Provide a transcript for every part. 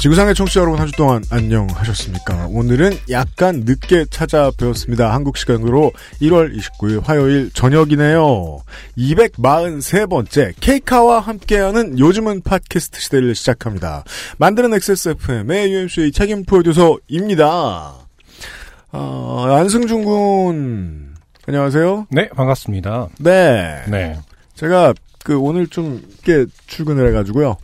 지구상의 청취자 여러분 한 주 동안 안녕하셨습니까? 오늘은 약간 늦게 찾아뵈었습니다. 한국 시간으로 1월 29일 화요일 저녁이네요. 243번째 케이카와 함께하는 요즘은 팟캐스트 시대를 시작합니다. 만드는 XSFM의 UMC의 책임 프로듀서입니다. 어, 안승준 군 안녕하세요. 네, 반갑습니다. 네. 네. 제가 그 오늘 좀 늦게 출근을 해가지고요.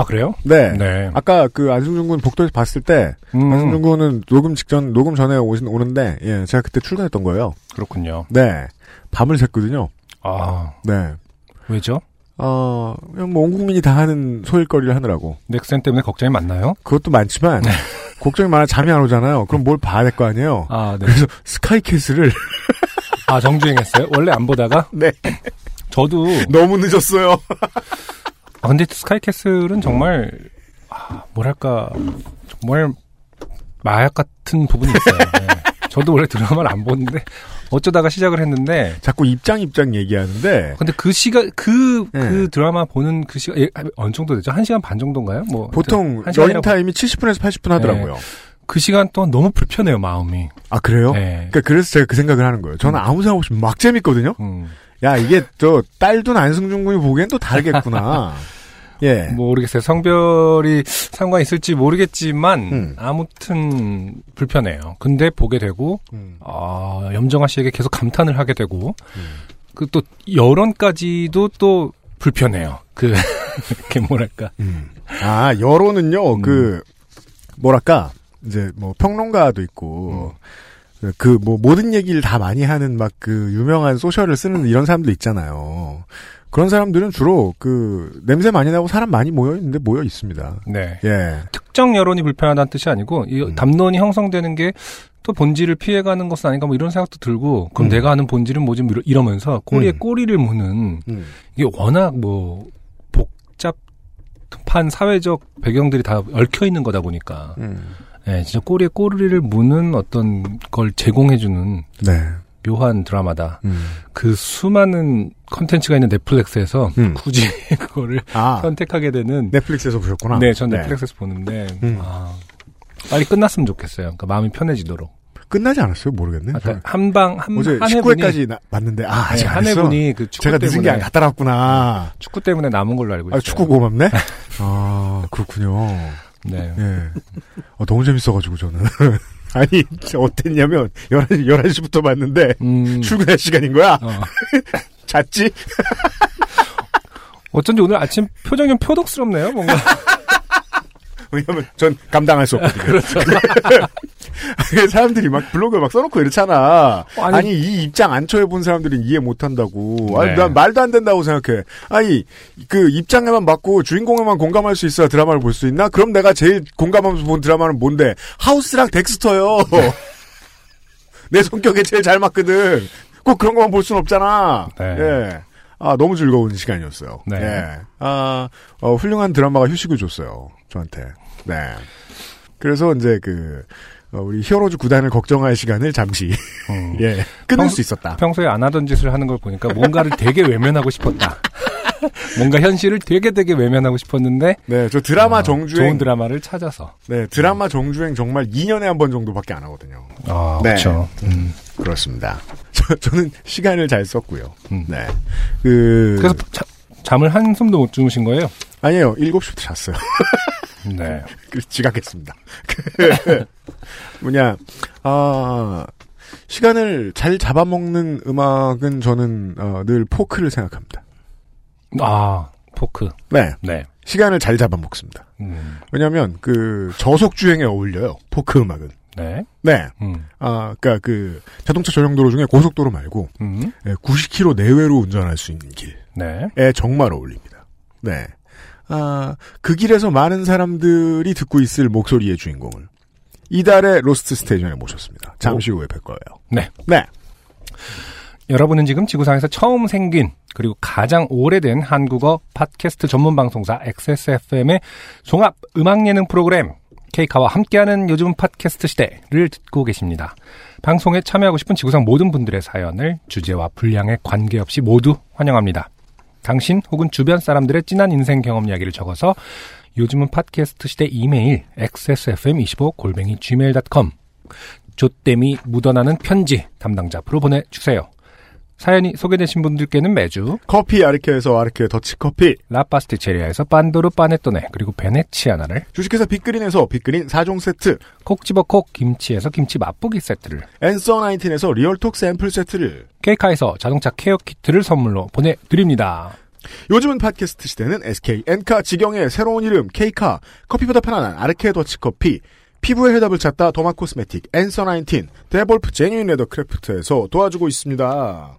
아, 그래요? 네. 네. 아까 그 안승준 군 복도에서 봤을 때 음, 안승준 군은 녹음 직전 녹음 전에 오신 오는데 예 제가 그때 출근했던 거예요. 그렇군요. 네 밤을 샜거든요. 아, 네. 왜죠? 어, 그냥 뭐 온 국민이 다 하는 소일거리를 하느라고. 넥센 때문에 걱정이 많나요? 그것도 많지만, 걱정이 많아 잠이 안 오잖아요. 그럼 뭘 봐야 될 거 아니에요? 아, 네. 그래서 스카이캐슬을, 아, 정주행했어요? 원래 안 보다가? 네. 저도, 너무 늦었어요. 아, 근데 스카이캐슬은 정말, 아, 뭐랄까, 정말 마약 같은 부분이 있어요. 네. 저도 원래 드라마를 안 보는데, 어쩌다가 시작을 했는데, 자꾸 입장 입장 얘기하는데, 근데 그 시간, 그, 네. 그 드라마 보는 그 시간, 예, 어느 정도 되죠? 한 시간 반 정도인가요? 뭐. 보통 한 시간이라고- 러닝 타임이 70분에서 80분 하더라고요. 그 시간 동안 너무 불편해요, 마음이. 아, 그래요? 네. 그러니까 그래서 제가 그 생각을 하는 거예요. 저는 아무 생각 없이 막 재밌거든요? 음. 야, 이게 저 딸둔 안승준 군이 보기엔 또 다르겠구나. 예. 모르겠어요. 성별이 상관 있을지 모르겠지만 음. 아무튼 불편해요. 근데 보게 되고 음. 아, 염정아 씨에게 계속 감탄을 하게 되고 음. 그또 여론까지도 또 불편해요. 그 이렇게 뭐랄까. 음. 아, 여론은요, 음. 그, 뭐랄까, 이제 뭐 평론가도 있고, 음. 그 뭐 모든 얘기를 다 많이 하는 막 그 유명한 소셜을 쓰는 이런 사람들 있잖아요. 그런 사람들은 주로 그 냄새 많이 나고 사람 많이 모여 있는데 모여 있습니다. 네. 예. 특정 여론이 불편하다는 뜻이 아니고 이 음. 담론이 형성되는 게 또 본질을 피해가는 것은 아닌가 뭐 이런 생각도 들고 그럼 음. 내가 아는 본질은 뭐지 뭐 이러- 이러면서 꼬리에 음. 꼬리를 무는 음. 이게 워낙 뭐 복잡한 사회적 배경들이 다 얽혀 있는 거다 보니까 음. 예, 진짜 꼬리에 꼬리를 무는 어떤 걸 제공해주는 네. 묘한 드라마다. 음. 그 수많은 컨텐츠가 있는 넷플릭스에서 음. 굳이 그거를 아, 선택하게 되는. 넷플릭스에서 보셨구나. 네, 전 넷플릭스에서 보는데 음. 아, 빨리 끝났으면 좋겠어요. 그러니까 마음이 편해지도록. 끝나지 않았어요? 모르겠네. 아까 한방 한, 어제 한 해분이 19회까지 나- 봤는데, 아, 아직 네, 안한 했어. 해분이 그 축구 제가 늦은 게안 갔다 왔구나. 축구 때문에 남은 걸로 알고 있어요. 아, 축구 고맙네? 아, 그렇군요. 네. 예. 어, 너무 재밌어가지고, 저는. 아니, 어땠냐면, 11시, 11시부터 봤는데, 음, 출근할 시간인 거야? 어. 잤지? 어쩐지 오늘 아침 표정이 좀 표독스럽네요, 뭔가. 왜냐면, 전 감당할 수 없거든요. 그렇죠. 사람들이 막 블로그에 막 써놓고 이렇잖아. 아니, 아니, 이 입장 안 처해본 사람들은 이해 못 한다고. 아니, 네. 난 말도 안 된다고 생각해. 아니, 그 입장에만 맞고 주인공에만 공감할 수 있어야 드라마를 볼 수 있나? 그럼 내가 제일 공감하면서 본 드라마는 뭔데? 하우스랑 덱스터요. 내 성격에 제일 잘 맞거든. 꼭 그런 것만 볼 수는 없잖아. 네. 예. 아, 너무 즐거운 시간이었어요. 네. 예. 아, 어, 훌륭한 드라마가 휴식을 줬어요. 저한테. 네. 그래서 이제 그, 어, 우리 히어로즈 구단을 걱정할 시간을 잠시, 음. 예, 끊을 평- 수 있었다. 평소에 안 하던 짓을 하는 걸 보니까 뭔가를 되게 외면하고 싶었다. 뭔가 현실을 되게 되게 외면하고 싶었는데 네, 저 드라마 어, 정주행, 좋은 드라마를 찾아서. 네, 드라마 정주행 정말 2년에 한 번 정도밖에 안 하거든요. 아, 네. 그렇죠. 음. 그렇습니다. 저, 저는 시간을 잘 썼고요. 음. 네. 그, 그래서 자- 잠을 한숨도 못 주무신 거예요? 아니에요. 7시부터 잤어요. 네. 그래서 지각했습니다. 그 뭐냐, 아, 시간을 잘 잡아먹는 음악은 저는, 어, 늘 포크를 생각합니다. 아, 포크. 네. 네. 시간을 잘 잡아먹습니다. 음. 왜냐면, 그, 저속주행에 어울려요. 포크 음악은. 네. 네. 음. 아, 그니까 그, 자동차 전용도로 중에 고속도로 말고, 음. 90km 내외로 운전할 수 있는 길에 네. 정말 어울립니다. 네. 아, 그 길에서 많은 사람들이 듣고 있을 목소리의 주인공을 이달의 로스트 스테이션에 모셨습니다. 잠시 후에 뵐 거예요. 네. 네. 여러분은 지금 지구상에서 처음 생긴 그리고 가장 오래된 한국어 팟캐스트 전문 방송사 XSFM의 종합 음악 예능 프로그램 케이카와 함께하는 요즘 팟캐스트 시대를 듣고 계십니다. 방송에 참여하고 싶은 지구상 모든 분들의 사연을 주제와 분량에 관계없이 모두 환영합니다. 당신 혹은 주변 사람들의 진한 인생 경험 이야기를 적어서 요즘은 팟캐스트 시대 이메일 xsfm25 골뱅이 gmail.com 조땜이 묻어나는 편지 담당자 앞으로 보내주세요. 사연이 소개되신 분들께는 매주 커피 아르케에서 아르케 더치커피 라파스티체리아에서 빤도르 빠네토네 그리고 베네치아나를 주식회사 빅그린에서 빅그린 4종 세트 콕 집어 콕 김치에서 김치 맛보기 세트를 앤서 나인틴에서 리얼톡 샘플 세트를 케이카에서 자동차 care kit를 선물로 보내드립니다. 요즘은 팟캐스트 시대는 SK 엔카 직영의 새로운 이름 K카 커피보다 편안한 아르케 더치커피 피부의 해답을 찾다 derma cosmetic 앤서 나인틴 데볼프 Genuine Leather Craft에서 도와주고 있습니다.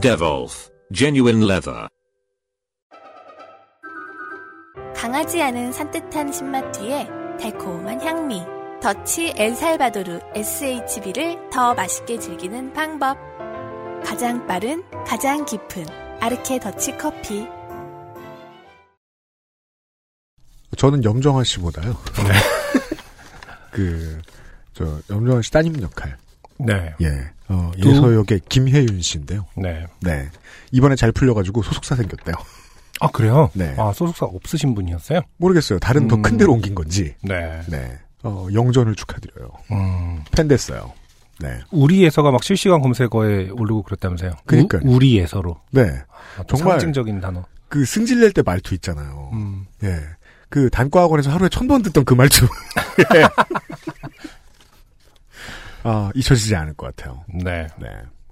Devolf Genuine Leather 강하지 않은 산뜻한 신맛 뒤에 달콤한 향미. 더치 엘살바도르 SHB를 더 맛있게 즐기는 방법. 가장 빠른, 가장 깊은 아르케 더치 커피. 저는 염정아 씨보다요. 그, 저, 염정아 씨 따님 역할. 네. 예. 어, 예서역의 김혜윤 씨인데요. 네. 네. 이번에 잘 풀려가지고 소속사 생겼대요. 아, 그래요? 네. 아, 소속사 없으신 분이었어요? 모르겠어요. 다른 더 음. 큰 데로 옮긴 건지. 네. 네. 어, 영전을 축하드려요. 음, 팬 됐어요. 네. 우리에서가 막 실시간 검색어에 오르고 그랬다면서요? 그러니까요. 우, 우리에서로. 네. 아, 또 정말- 상징적인 단어. 그 승질낼 때 말투 있잖아요. 음, 예. 그 단과학원에서 하루에 천 번 듣던 그 말투. 예. 아, 잊혀지지 않을 것 같아요. 네. 네.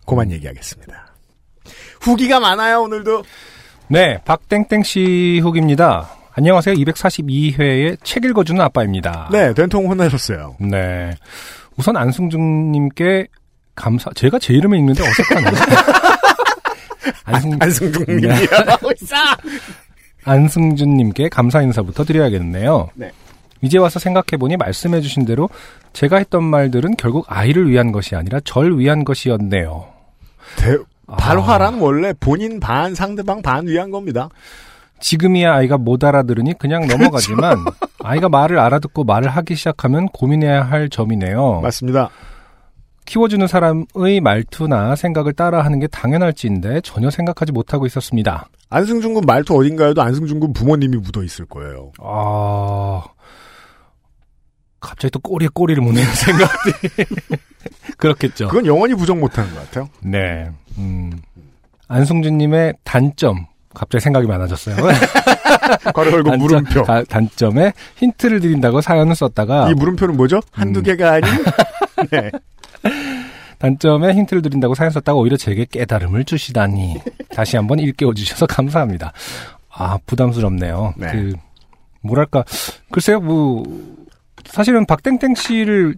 그만 얘기하겠습니다. 후기가 많아요, 오늘도. 네, 박땡땡 씨 후기입니다. 안녕하세요. 242회의 책 읽어주는 아빠입니다. 네, 된통 혼나셨어요. 네. 우선 안승준님께 감사, 제가 제 이름을 읽는데 어색하네요. 안승, 안승준님이야. 안승준님께 감사 인사부터 드려야겠네요. 네. 이제 와서 생각해보니 말씀해주신 대로 제가 했던 말들은 결국 아이를 위한 것이 아니라 절 위한 것이었네요. 대, 아. 발화란 원래 본인 반, 상대방 반 위한 겁니다. 지금이야 아이가 못 알아들으니 그냥 넘어가지만 아이가 말을 알아듣고 말을 하기 시작하면 고민해야 할 점이네요. 맞습니다. 키워주는 사람의 말투나 생각을 따라하는 게 당연할지인데 전혀 생각하지 못하고 있었습니다. 안승준 군 말투 어딘가에도 안승준 군 부모님이 묻어 있을 거예요. 아, 갑자기 또 꼬리에 꼬리를 무는 생각들이 그렇겠죠. 그건 영원히 부정 못하는 것 같아요. 네, 음. 안승준님의 단점 갑자기 생각이 많아졌어요. 괄호 열고 단점, 물음표. 다- 단점에 힌트를 드린다고 사연을 썼다가 이 물음표는 뭐죠? 한두 음. 개가 아닌? 네. 단점에 힌트를 드린다고 사연 썼다가 오히려 제게 깨달음을 주시다니 다시 한번 일깨워 주셔서 감사합니다. 아 부담스럽네요. 네. 그 뭐랄까 글쎄요 뭐 사실은 박땡땡 씨를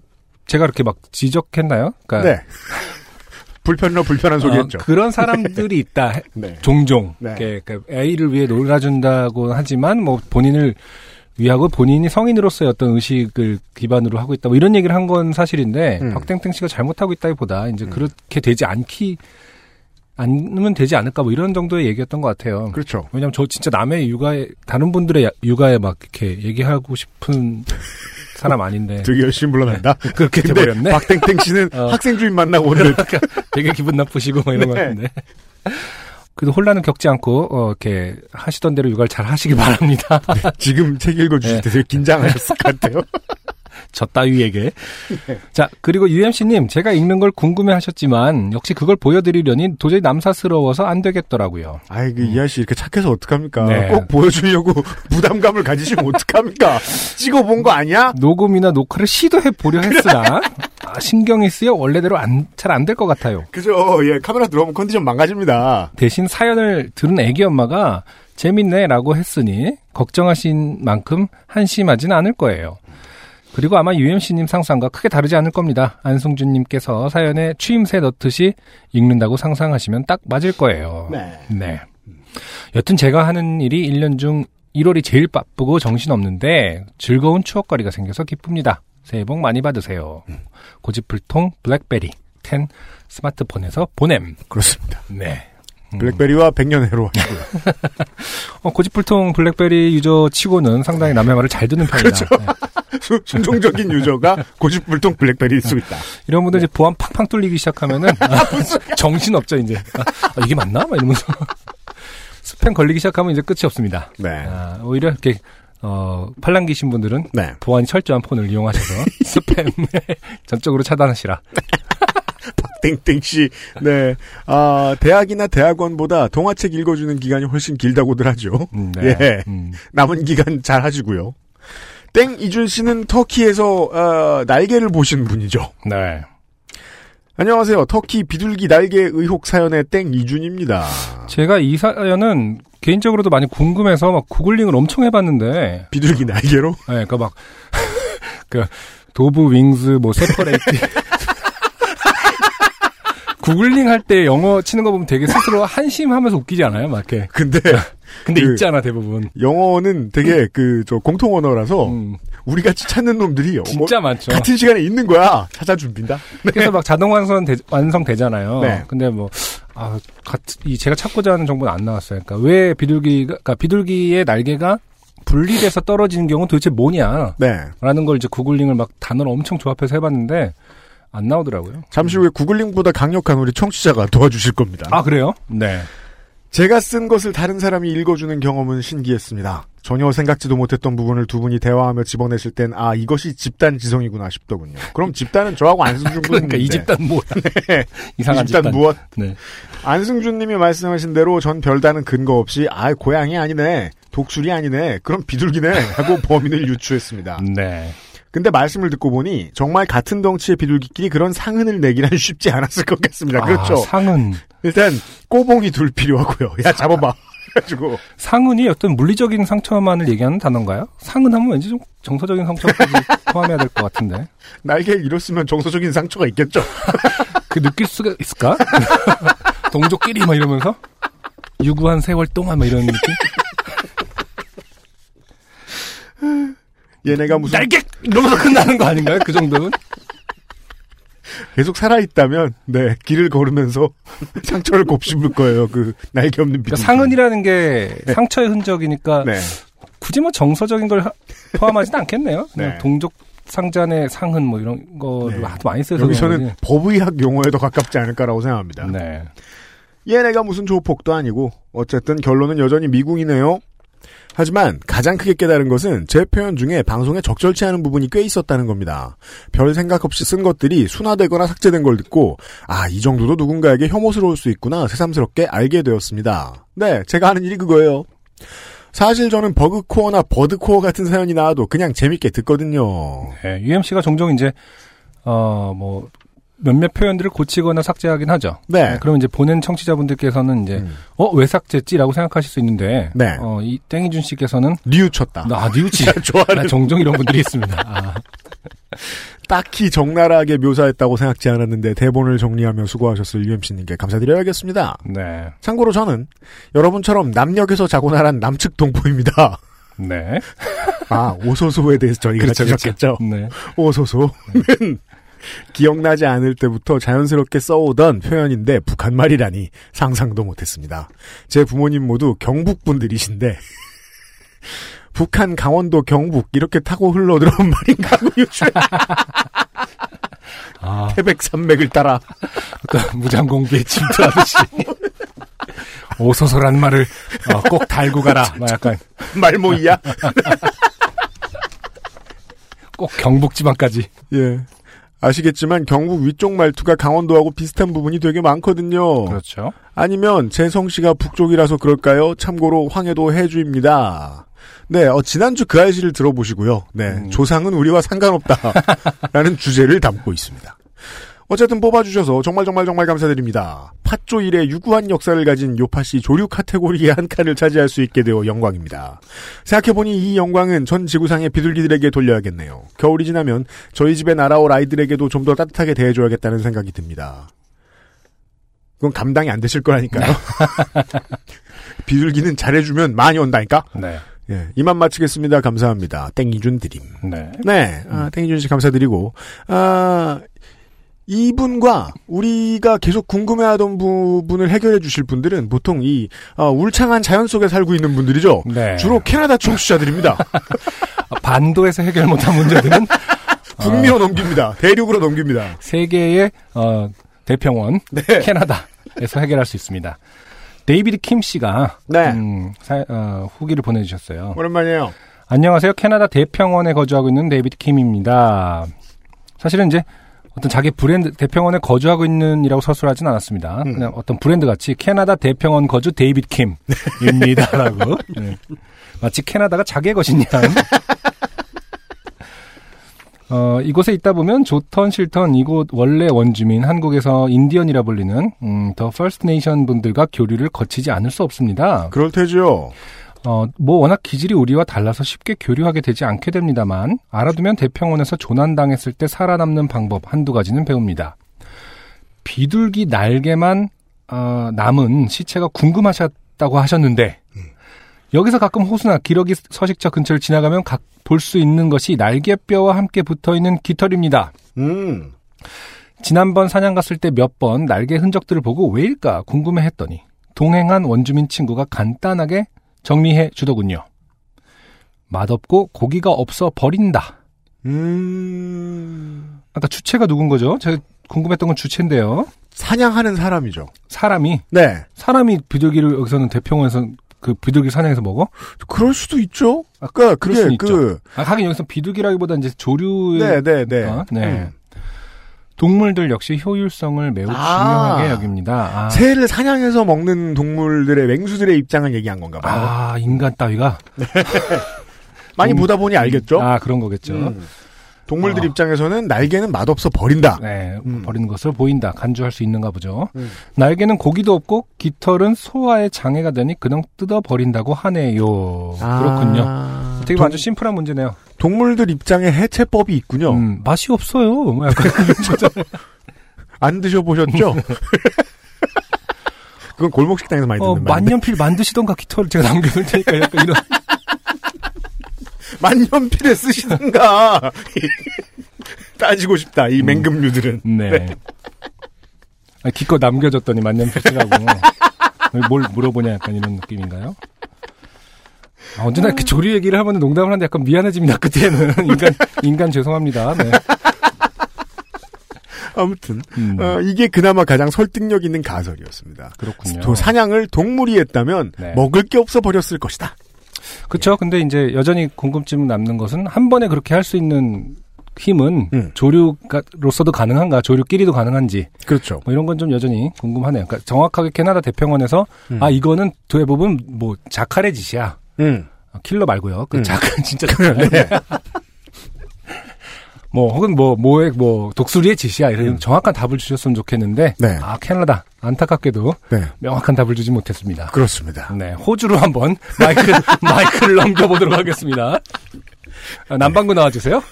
제가 그렇게 막 지적했나요? 그러니까 네. 불편이나 불편한 어, 소리였죠. 그런 사람들이 있다. 네. 종종 네. 이렇게 그러니까 A를 위해 놀아준다고 하지만 뭐 본인을 위하고 본인이 성인으로서의 어떤 의식을 기반으로 하고 있다. 뭐 이런 얘기를 한 건 사실인데 음. 박땡땡 씨가 잘못하고 있다기보다 이제 그렇게 되지 않기 않으면 되지 않을까 뭐 이런 정도의 얘기였던 것 같아요. 그렇죠. 왜냐면 저 진짜 남의 육아에 다른 분들의 야- 육아에 막 이렇게 얘기하고 싶은 사람 아닌데 되게 열심히 물러난다. 그렇게 돼버렸네. 박땡땡 씨는 어. 학생 주임 만나고 오늘 되게 기분 나쁘시고 뭐 이런 것 네. 같은데. 그래도 혼란은 겪지 않고 어, 이렇게 하시던 대로 육아를 잘 하시기 바랍니다. 지금 책 읽어주실 네. 때 되게 긴장하셨을 것 같아요. 저 따위에게. 자, 그리고 UMC님, 제가 읽는 걸 궁금해 하셨지만, 역시 그걸 보여드리려니 도저히 남사스러워서 안 되겠더라고요. 아이, 그, 이하 씨 이렇게 착해서 어떡합니까? 네. 꼭 보여주려고 부담감을 가지시면 어떡합니까? 찍어본 거 아니야? 녹음이나 녹화를 시도해 보려 했으나, 아, 신경이 쓰여 원래대로 잘안 될 것 같아요. 그죠. 예, 카메라 들어오면 컨디션 망가집니다. 대신 사연을 들은 애기 엄마가 재밌네 라고 했으니 걱정하신 만큼 한심하진 않을 거예요. 그리고 아마 UMC님 상상과 크게 다르지 않을 겁니다. 안승준님께서 사연에 추임새 넣듯이 읽는다고 상상하시면 딱 맞을 거예요. 네. 네. 여튼 제가 하는 일이 1년 중 1월이 제일 바쁘고 정신없는데 즐거운 추억거리가 생겨서 기쁩니다. 새해 복 많이 받으세요. 고집불통 블랙베리 10 스마트폰에서 보냄. 그렇습니다. 네. 블랙베리와 백년 해로 하시고요. 어, 고집불통 블랙베리 유저 치고는 상당히 남의 말을 잘 듣는 편이다. 네. 수- 순종적인 유저가 고집불통 블랙베리일 수 있다. 이런 분들 이제 보안 팡팡 뚫리기 시작하면은 아, 정신 없죠 이제. 아, 아, 이게 맞나? 막 이러면서 스팸 걸리기 시작하면 이제 끝이 없습니다. 네. 아, 오히려 이렇게 어, 팔랑기신 분들은 네. 보안이 철저한 폰을 이용하셔서 스팸 전적으로 차단하시라. 땡땡 씨. 네. 아, 대학이나 대학원보다 동화책 읽어주는 기간이 훨씬 길다고들 하죠. 음, 네. 예. 음. 남은 기간 잘 하시고요. 땡 이준 씨는 터키에서 어, 날개를 보신 분이죠. 네. 안녕하세요. 터키 비둘기 날개 의혹 사연의 땡 이준입니다. 제가 이 사연은 개인적으로도 많이 궁금해서 막 구글링을 엄청 해봤는데 비둘기 날개로? 네, 그러니까 막, 그, dove wings, 뭐, separate. 구글링 할 때 영어 치는 거 보면 되게 스스로 한심하면서 웃기지 않아요? 막 이렇게. 근데 근데 그- 있잖아, 대부분. 영어는 되게 그 저 공통 언어라서 음, 우리 같이 찾는 놈들이 뭐 진짜 많죠. 같은 시간에 있는 거야. 찾아줍니다. 그래서 막 자동 완성, 되, 완성되잖아요. 네. 근데 뭐, 아, 같, 이 제가 찾고자 하는 정보는 안 나왔어요. 그러니까 왜 비둘기가, 그러니까 비둘기의 날개가 분리돼서 떨어지는 경우는 도대체 뭐냐? 네. 라는 걸 이제 구글링을 막 단어를 엄청 조합해서 해봤는데, 안 나오더라고요. 잠시 후에 구글링보다 강력한 우리 청취자가 도와주실 겁니다. 아, 그래요? 네. 제가 쓴 것을 다른 사람이 읽어주는 경험은 신기했습니다. 전혀 생각지도 못했던 부분을 두 분이 대화하며 집어내실 땐, 아, 이것이 집단 지성이구나 싶더군요. 그럼 집단은 저하고 안승준 군인데. 그러니까 이 집단 뭐야? 이상한 이 집단 집단. 무엇? 네. 안승준 님이 말씀하신 대로 전 별다른 근거 없이, 아, 고양이 아니네. 독수리 아니네. 그럼 비둘기네. 하고 범인을 유추했습니다. 네. 근데 말씀을 듣고 보니 정말 같은 덩치의 비둘기끼리 그런 상흔을 내기란 쉽지 않았을 것 같습니다. 그렇죠. 아, 상은 일단 꼬봉이 둘 필요하고요. 야 잡아봐. 가지고 상은이 어떤 물리적인 상처만을 얘기하는 단어인가요? 상은하면 왠지 좀 정서적인 상처까지 포함해야 될 것 같은데. 날개를 잃었으면 정서적인 상처가 있겠죠. 그 느낄 수가 있을까? 동족끼리 막 이러면서 유구한 세월 동안 막 이런 느낌? 얘네가 무슨 날개 이러면서 끝나는 거 아닌가요? 그 정도는? 계속 살아있다면 네 길을 걸으면서 상처를 곱씹을 거예요. 그 날개 없는 그러니까 비둘기. 상은이라는 게 상처의 흔적이니까 네. 굳이 뭐 정서적인 걸 하- 포함하진 않겠네요. 네. 동족 상잔의 상흔 뭐 이런 거를 네. 하도 많이 써서 여기서는 법의학 용어에 더 가깝지 않을까라고 생각합니다. 네. 얘네가 무슨 조폭도 아니고 어쨌든 결론은 여전히 미궁이네요. 하지만 가장 크게 깨달은 것은 제 표현 중에 방송에 적절치 않은 부분이 꽤 있었다는 겁니다. 별 생각 없이 쓴 것들이 순화되거나 삭제된 걸 듣고 아 이 정도도 누군가에게 혐오스러울 수 있구나 새삼스럽게 알게 되었습니다. 네, 제가 하는 일이 그거예요. 사실 저는 버그코어나 버드코어 같은 사연이 나와도 그냥 재밌게 듣거든요. 네, UMC가 종종 이제 어 뭐 몇몇 표현들을 고치거나 삭제하긴 하죠. 네. 그러면 이제 보낸 청취자분들께서는 이제 음. 어왜 삭제했지라고 생각하실 수 있는데 네. 어, 이 땡이준 씨께서는 뉘우쳤다. 나 뉘우치 좋아하는 아, 종종 이런 분들이 있습니다. 아, 딱히 적나라하게 묘사했다고 생각지 않았는데 대본을 정리하며 수고하셨을 UMC님께 감사드려야겠습니다. 네, 참고로 저는 여러분처럼 남녘에서 자고 나란 남측 동포입니다. 네, 아 오소소에 대해서 저희가 그렇죠, 지적했죠. 네, 오소소는 기억나지 않을 때부터 자연스럽게 써오던 표현인데 북한 말이라니 상상도 못했습니다. 제 부모님 모두 경북 분들이신데 북한 강원도 경북 이렇게 타고 흘러들어온 말인가 하고 유추해 아, 태백 산맥을 따라 어떤 무장공비에 침투하듯이 오소소란 말을 어, 꼭 달고 가라. 막 약간 말모이야 꼭 경북 지방까지. 예. 아시겠지만 경북 위쪽 말투가 강원도하고 비슷한 부분이 되게 많거든요. 그렇죠. 아니면 제 성씨가 북쪽이라서 그럴까요? 참고로 황해도 해주입니다. 네, 어, 지난주 그 알씨를 들어보시고요. 네, 음. 조상은 우리와 상관없다. 라는 주제를 담고 있습니다. 어쨌든 뽑아주셔서 정말 정말 정말 감사드립니다. 팥조 일의 유구한 역사를 가진 요파시 조류 카테고리의 한 칸을 차지할 수 있게 되어 영광입니다. 생각해보니 이 영광은 전 지구상의 비둘기들에게 돌려야겠네요. 겨울이 지나면 저희 집에 날아올 아이들에게도 좀 더 따뜻하게 대해줘야겠다는 생각이 듭니다. 그건 감당이 안 되실 거라니까요. 비둘기는 잘해주면 많이 온다니까? 네. 예, 이만 마치겠습니다. 감사합니다. 땡이준 드림. 네. 네, 아, 땡이준 씨 감사드리고, 아, 이분과 우리가 계속 궁금해하던 부분을 해결해 주실 분들은 보통 이 아, 울창한 자연 속에 살고 있는 분들이죠. 네. 주로 캐나다 청취자들입니다. 아, 반도에서 해결 못한 문제들은 북미로 넘깁니다. 대륙으로 넘깁니다. 세계의 어, 대평원 네. 캐나다에서 해결할 수 있습니다. 데이비드 킴 씨가 네. 음, 사- 어, 후기를 보내주셨어요. 오랜만이에요. 안녕하세요. 캐나다 대평원에 거주하고 있는 데이비드 킴입니다. 사실은 이제 어떤 자기 브랜드 대평원에 거주하고 있는이라고 서술하진 않았습니다. 음. 그냥 어떤 브랜드 같이 캐나다 대평원 거주 데이비드 킴입니다라고. 네. 마치 캐나다가 자기의 것이냐. 어, 이곳에 있다 보면 좋던 싫던 이곳 원래 원주민 한국에서 인디언이라 불리는 음, the First Nation 분들과 교류를 거치지 않을 수 없습니다. 그럴 테죠. 어, 뭐 워낙 기질이 우리와 달라서 쉽게 교류하게 되지 않게 됩니다만 알아두면 대평원에서 조난당했을 때 살아남는 방법 한두 가지는 배웁니다. 비둘기 날개만 어, 남은 시체가 궁금하셨다고 하셨는데 여기서 가끔 호수나 기러기 서식처 근처를 지나가면 볼 수 있는 것이 날개뼈와 함께 붙어 있는 깃털입니다. 음. 지난번 사냥 갔을 때 몇 번 날개 흔적들을 보고 왜일까 궁금해 했더니 동행한 원주민 친구가 간단하게 정리해 주더군요. 맛없고 고기가 없어 버린다. 음. 아까 주체가 누군 거죠? 제가 궁금했던 건 주체인데요. 사냥하는 사람이죠. 사람이 네. 사람이 비둘기를 여기서는 대평원에서 그 비둘기 사냥해서 먹어? 그럴 수도 있죠. 아까 그럴 그게 그, 아, 하긴 여기서 비둘기라기보다 이제 조류의 네, 네, 네. 어, 네. 음. 동물들 역시 효율성을 매우 아. 중요하게 여깁니다. 아, 새를 사냥해서 먹는 동물들의 맹수들의 입장을 얘기한 건가 봐요. 아, 인간 따위가 많이 동- 보다 보니 알겠죠? 아 그런 거겠죠. 음. 동물들 아. 입장에서는 날개는 맛없어 버린다. 네, 음. 버리는 것으로 보인다. 간주할 수 있는가 보죠. 음. 날개는 고기도 없고 깃털은 소화에 장애가 되니 그냥 뜯어 버린다고 하네요. 그렇군요. 아, 되게 동- 완전 심플한 문제네요. 동물들 입장에 해체법이 있군요. 음, 맛이 없어요. 뭐 안 드셔보셨죠? 그건 골목 식당에서 많이 어, 듣는 말인데 만년필 만드시던가 깃털을 제가 남겨놓을 테니까 약간 이런. 만년필에 쓰시든가 따지고 싶다 이 맹금류들은 네. 아, 기껏 남겨줬더니 만년필 쓰라고. 뭘 물어보냐 약간 이런 느낌인가요? 아, 언제나 이렇게 조리 얘기를 하면 농담을 하는데 약간 미안해집니다. 그때는 인간 인간 죄송합니다. 네. 아무튼 음, 어, 이게 그나마 가장 설득력 있는 가설이었습니다. 그렇군요. 또 사냥을 동물이 했다면 네. 먹을 게 없어 버렸을 것이다. 그렇죠. 근데 이제 여전히 궁금증 남는 것은 한 번에 그렇게 할 수 있는 힘은 음. 조류로서도 가능한가, 조류끼리도 가능한지 그렇죠. 뭐 이런 건 좀 여전히 궁금하네요. 그러니까 정확하게 캐나다 대평원에서 음. 아 이거는 대부분 뭐 자칼의 짓이야. 음. 아, 킬러 말고요. 그 음. 자칼 진짜 자칼. 뭐 혹은 뭐 뭐의 뭐 독수리의 짓이야. 이런 정확한 답을 주셨으면 좋겠는데 네. 아 캐나다 안타깝게도 네. 명확한 답을 주지 못했습니다. 그렇습니다. 네, 호주로 한번 마이크, 마이크를 넘겨보도록 하겠습니다. 아, 남방구 나와주세요.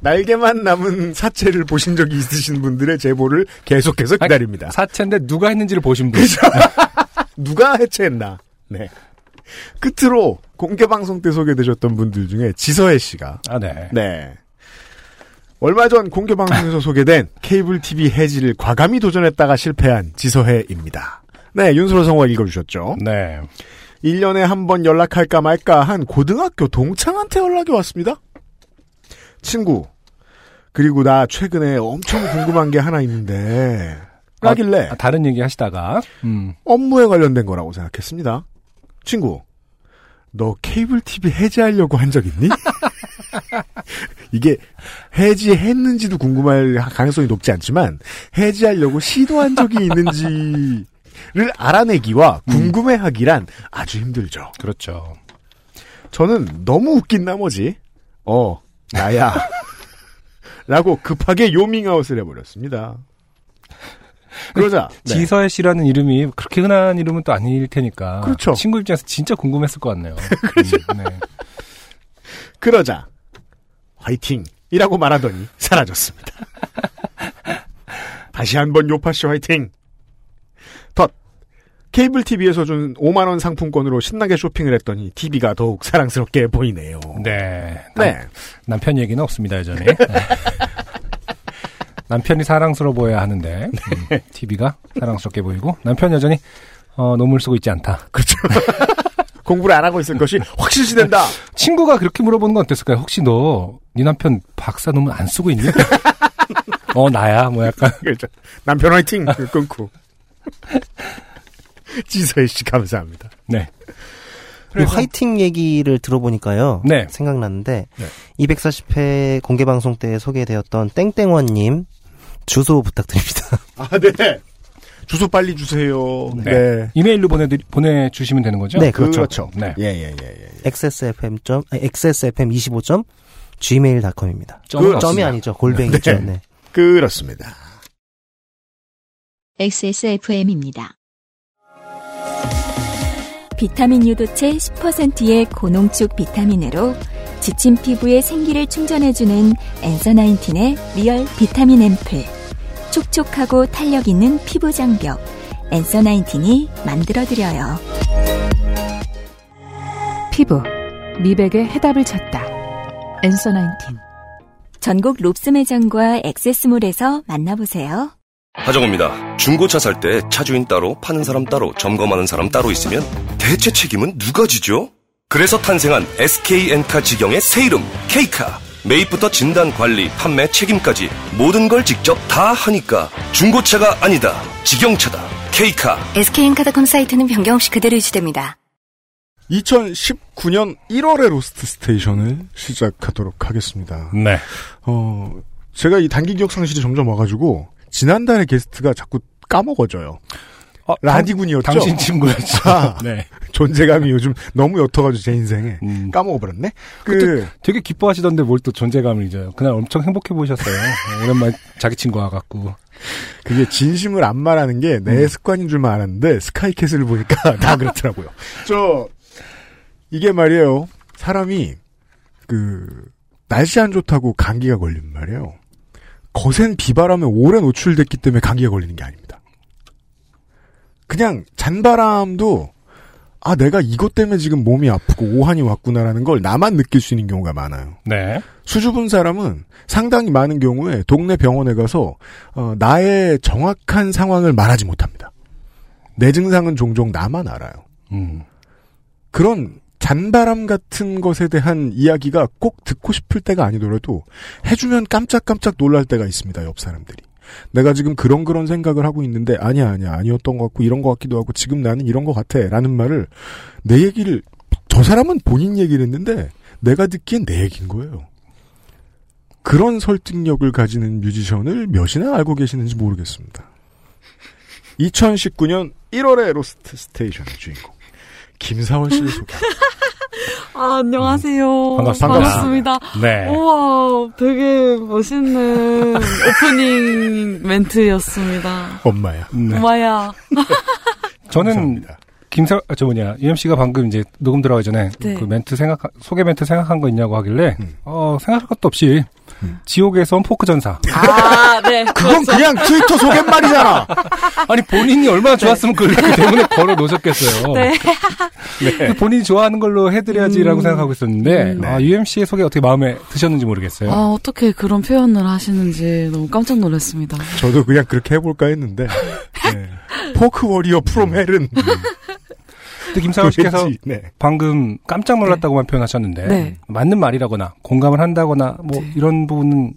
날개만 남은 사체를 보신 적이 있으신 분들의 제보를 계속해서 기다립니다. 사체인데 누가 했는지를 보신 분. 누가 해체했나? 네. 끝으로 공개 방송 때 소개되셨던 분들 중에 지서혜 씨가 아, 네. 네. 얼마 전 공개 방송에서 소개된 케이블 TV 해지를 과감히 도전했다가 실패한 지서혜입니다. 네, 윤수로 성우가 읽어주셨죠. 네. 1년에 한 번 연락할까 말까 한 고등학교 동창한테 연락이 왔습니다. 친구. 그리고 나 최근에 엄청 궁금한 게 하나 있는데. 하길래 아, 다른 얘기 하시다가, 음, 업무에 관련된 거라고 생각했습니다. 친구. 너 케이블 TV 해지하려고 한 적 있니? 이게 해지했는지도 궁금할 가능성이 높지 않지만 해지하려고 시도한 적이 있는지를 알아내기와 궁금해하기란 아주 힘들죠. 그렇죠. 저는 너무 웃긴 나머지 어 나야 라고 급하게 요밍아웃을 해버렸습니다. 그러자 네. 지서혜 씨라는 이름이 그렇게 흔한 이름은 또 아닐 테니까. 그렇죠. 친구 입장에서 진짜 궁금했을 것 같네요. 그렇죠. 네. 그러자 화이팅 이라고 말하더니 사라졌습니다. 다시 한번 요파씨 화이팅. 덧 케이블 TV에서 준 5만 원 상품권으로 신나게 쇼핑을 했더니 TV가 더욱 사랑스럽게 보이네요. 네. 네. 남, 남편 얘기는 없습니다, 여전히. 네. 남편이 사랑스러워 보여야 하는데, 음, TV가 사랑스럽게 보이고, 남편 여전히, 어, 노물 쓰고 있지 않다. 그렇죠. 공부를 안 하고 있을 것이 확실시 된다. 친구가 그렇게 물어보는 건 어땠을까요? 혹시 너, 네 남편 박사 논문 안 쓰고 있니? 어, 나야. 뭐 약간. 그렇죠. 남편 화이팅 끊고. 지서희 씨 감사합니다. 네. 이 화이팅 얘기를 들어보니까요. 네. 생각났는데 네. 240회 공개 방송 때 소개되었던 땡땡원님 주소 부탁드립니다. 아, 네. 주소 빨리 주세요. 네. 네. 이메일로 보내드리, 보내주시면 되는 거죠? 네, 그렇죠. 그렇죠. 네. 예, 예, 예, 예. xsfm. 아니, xsfm25. gmail.com입니다. 점이. 아니죠. 골뱅이죠. 네. 네. 그렇습니다. XSFM입니다. 비타민 유도체 10%의 고농축 비타민으로 지친 피부에 생기를 충전해주는 엔서 나인틴의 리얼 비타민 앰플. 촉촉하고 탄력 있는 피부 장벽. 엔서 나인틴이 만들어드려요. 피부, 미백의 해답을 찾다. 엔서 나인틴. 전국 롭스 매장과 액세스몰에서 만나보세요. 하정우입니다. 중고차 살 때 차주인 따로 파는 사람 따로 점검하는 사람 따로 있으면 대체 책임은 누가 지죠? 그래서 탄생한 SK엔카 직영의 새 이름 K카. 매입부터 진단 관리, 판매 책임까지 모든 걸 직접 다 하니까 중고차가 아니다. 직영차다. K카. SK엔카닷컴 사이트는 변경 없이 그대로 유지됩니다. 2019년 1월의 로스트 스테이션을 시작하도록 하겠습니다. 네. 어, 제가 이 단기 기억 상실이 점점 와가지고, 지난달에 게스트가 자꾸 까먹어져요. 어, 라디군이었죠? 당, 신 친구였죠. 아. 네. 존재감이 요즘 너무 옅어가지고 제 인생에. 음. 까먹어버렸네? 그, 되게 기뻐하시던데 뭘 또 존재감을 잊어요. 그날 엄청 행복해 보이셨어요. 어, 오랜만에 자기 친구 와갖고. 그게 진심을 안 말하는 게 내 음. 습관인 줄만 알았는데, 스카이캐슬을 보니까 다 그렇더라고요. 저, 이게 말이에요. 사람이, 그, 날씨 안 좋다고 감기가 걸리는 말이에요. 거센 비바람에 오래 노출됐기 때문에 감기가 걸리는 게 아닙니다. 그냥 잔바람도 아 내가 이것 때문에 지금 몸이 아프고 오한이 왔구나라는 걸 나만 느낄 수 있는 경우가 많아요. 네. 수줍은 사람은 상당히 많은 경우에 동네 병원에 가서 어, 나의 정확한 상황을 말하지 못합니다. 내 증상은 종종 나만 알아요. 음. 그런 잔바람 같은 것에 대한 이야기가 꼭 듣고 싶을 때가 아니더라도 해주면 깜짝깜짝 놀랄 때가 있습니다. 옆 사람들이. 내가 지금 그런 그런 생각을 하고 있는데 아니야 아니야 아니었던 것 같고 이런 것 같기도 하고 지금 나는 이런 것 같아 라는 말을 내 얘기를 저 사람은 본인 얘기를 했는데 내가 듣기엔 내 얘기인 거예요. 그런 설득력을 가지는 뮤지션을 몇이나 알고 계시는지 모르겠습니다. 2019년 1월의 로스트 스테이션의 주인공 김사월 씨를 소개. 아, 안녕하세요. 반갑습니다. 반갑습니다. 네. 우와, 되게 멋있는 오프닝 멘트였습니다. 엄마야. 네. 엄마야. 저는 감사합니다. 김사 저 뭐냐 UMC가 방금 이제 녹음 들어가기 전에 네. 그 멘트 생각 소개 멘트 생각한 거 있냐고 하길래 음. 어 생각할 것도 없이 음. 지옥에선 포크 전사 아, 네. 그건 그냥 트위터 소개말이잖아. 아니 본인이 얼마나 좋았으면 그렇기 때문에 걸어 놓으셨겠어요. 네. 근데 본인이 좋아하는 걸로 해드려야지라고 음. 생각하고 있는데 음. 아, UMC의 소개 어떻게 마음에 드셨는지 모르겠어요. 아, 어떻게 그런 표현을 하시는지 너무 깜짝 놀랐습니다. 저도 그냥 그렇게 해볼까 했는데 네. 포크 워리어 프롬 헬은 근데 김사월 씨께서 네. 방금 깜짝 놀랐다고만 표현하셨는데 네. 맞는 말이라거나 공감을 한다거나 뭐 네. 이런 부분이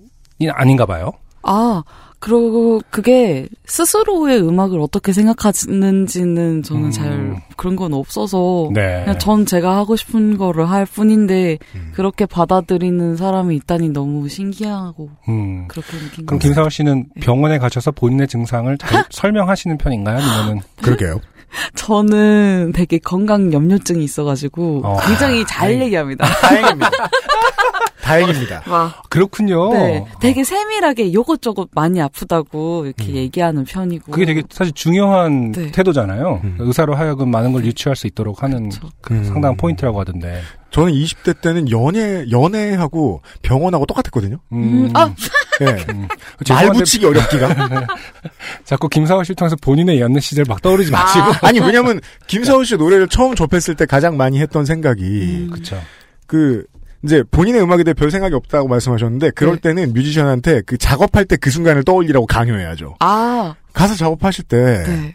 아닌가 봐요. 아, 그리고 그게 스스로의 음악을 어떻게 생각하는지는 저는 음. 잘 그런 건 없어서 네. 그냥 전 제가 하고 싶은 거를 할 뿐인데 음. 그렇게 받아들이는 사람이 있다니 너무 신기하고 음. 그렇게 느낀 그럼 것 김사월 씨는 병원에 가셔서 본인의 증상을 잘 설명하시는 편인가요? 아니면은 그러게요. 저는 되게 건강 염려증이 있어가지고 어. 굉장히 잘 얘기합니다. 다행입니다. 다행입니다. 막 그렇군요. 네, 되게 세밀하게 이것저것 많이 아프다고 이렇게 얘기하는 편이고. 그게 되게 사실 중요한 네. 태도잖아요. 의사로 하여금 많은 걸 유추할 수 있도록 하는 그 음. 상당한 포인트라고 하던데. 저는 20대 때는 연애, 연애하고 병원하고 똑같았거든요. 음. 아, 예. 음. 말 붙이기 어렵기가. 자꾸 김사월 씨를 통해서 본인의 연애 시절 막 떠오르지 마시고. 아 니, 왜냐면, 김사원 씨 노래를 처음 접했을 때 가장 많이 했던 생각이, 그쵸. 그, 이제 본인의 음악에 대해 별 생각이 없다고 말씀하셨는데, 그럴 네. 때는 뮤지션한테 그 작업할 때 그 순간을 떠올리라고 강요해야죠. 아, 가사 작업하실 때, 네.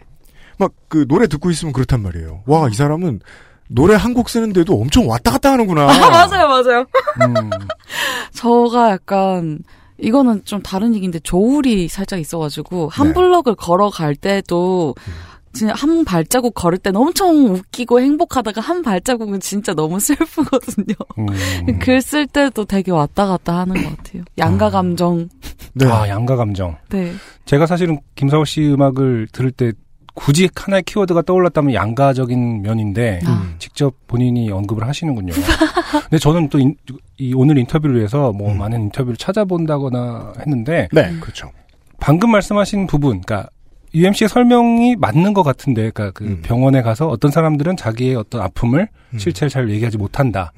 막그 노래 듣고 있으면 그렇단 말이에요. 와, 이 사람은 노래 한 곡 쓰는데도 엄청 왔다 갔다 하는구나. 아, 맞아요, 맞아요. 음. 저가 약간 이거는 좀 다른 얘기인데 조울이 살짝 있어가지고 한 네. 블럭을 걸어갈 때도 진짜 한 발자국 걸을 때는 엄청 웃기고 행복하다가 한 발자국은 진짜 너무 슬프거든요. 음. 글쓸 때도 되게 왔다 갔다 하는 것 같아요. 양가 감정. 네. 아, 양가 감정. 네. 제가 사실은 김사월 씨 음악을 들을 때 굳이 하나의 키워드가 떠올랐다면 양가적인 면인데 아. 직접 본인이 언급을 하시는군요. 근데 저는 또이 오늘 인터뷰를 위해서 뭐 음. 많은 인터뷰를 찾아본다거나 했는데 네, 그렇죠. 방금 말씀하신 부분, 그러니까 UMC의 설명이 맞는 것 같은데, 그러니까 그 음. 병원에 가서 어떤 사람들은 자기의 어떤 아픔을 음. 실체를 잘 얘기하지 못한다.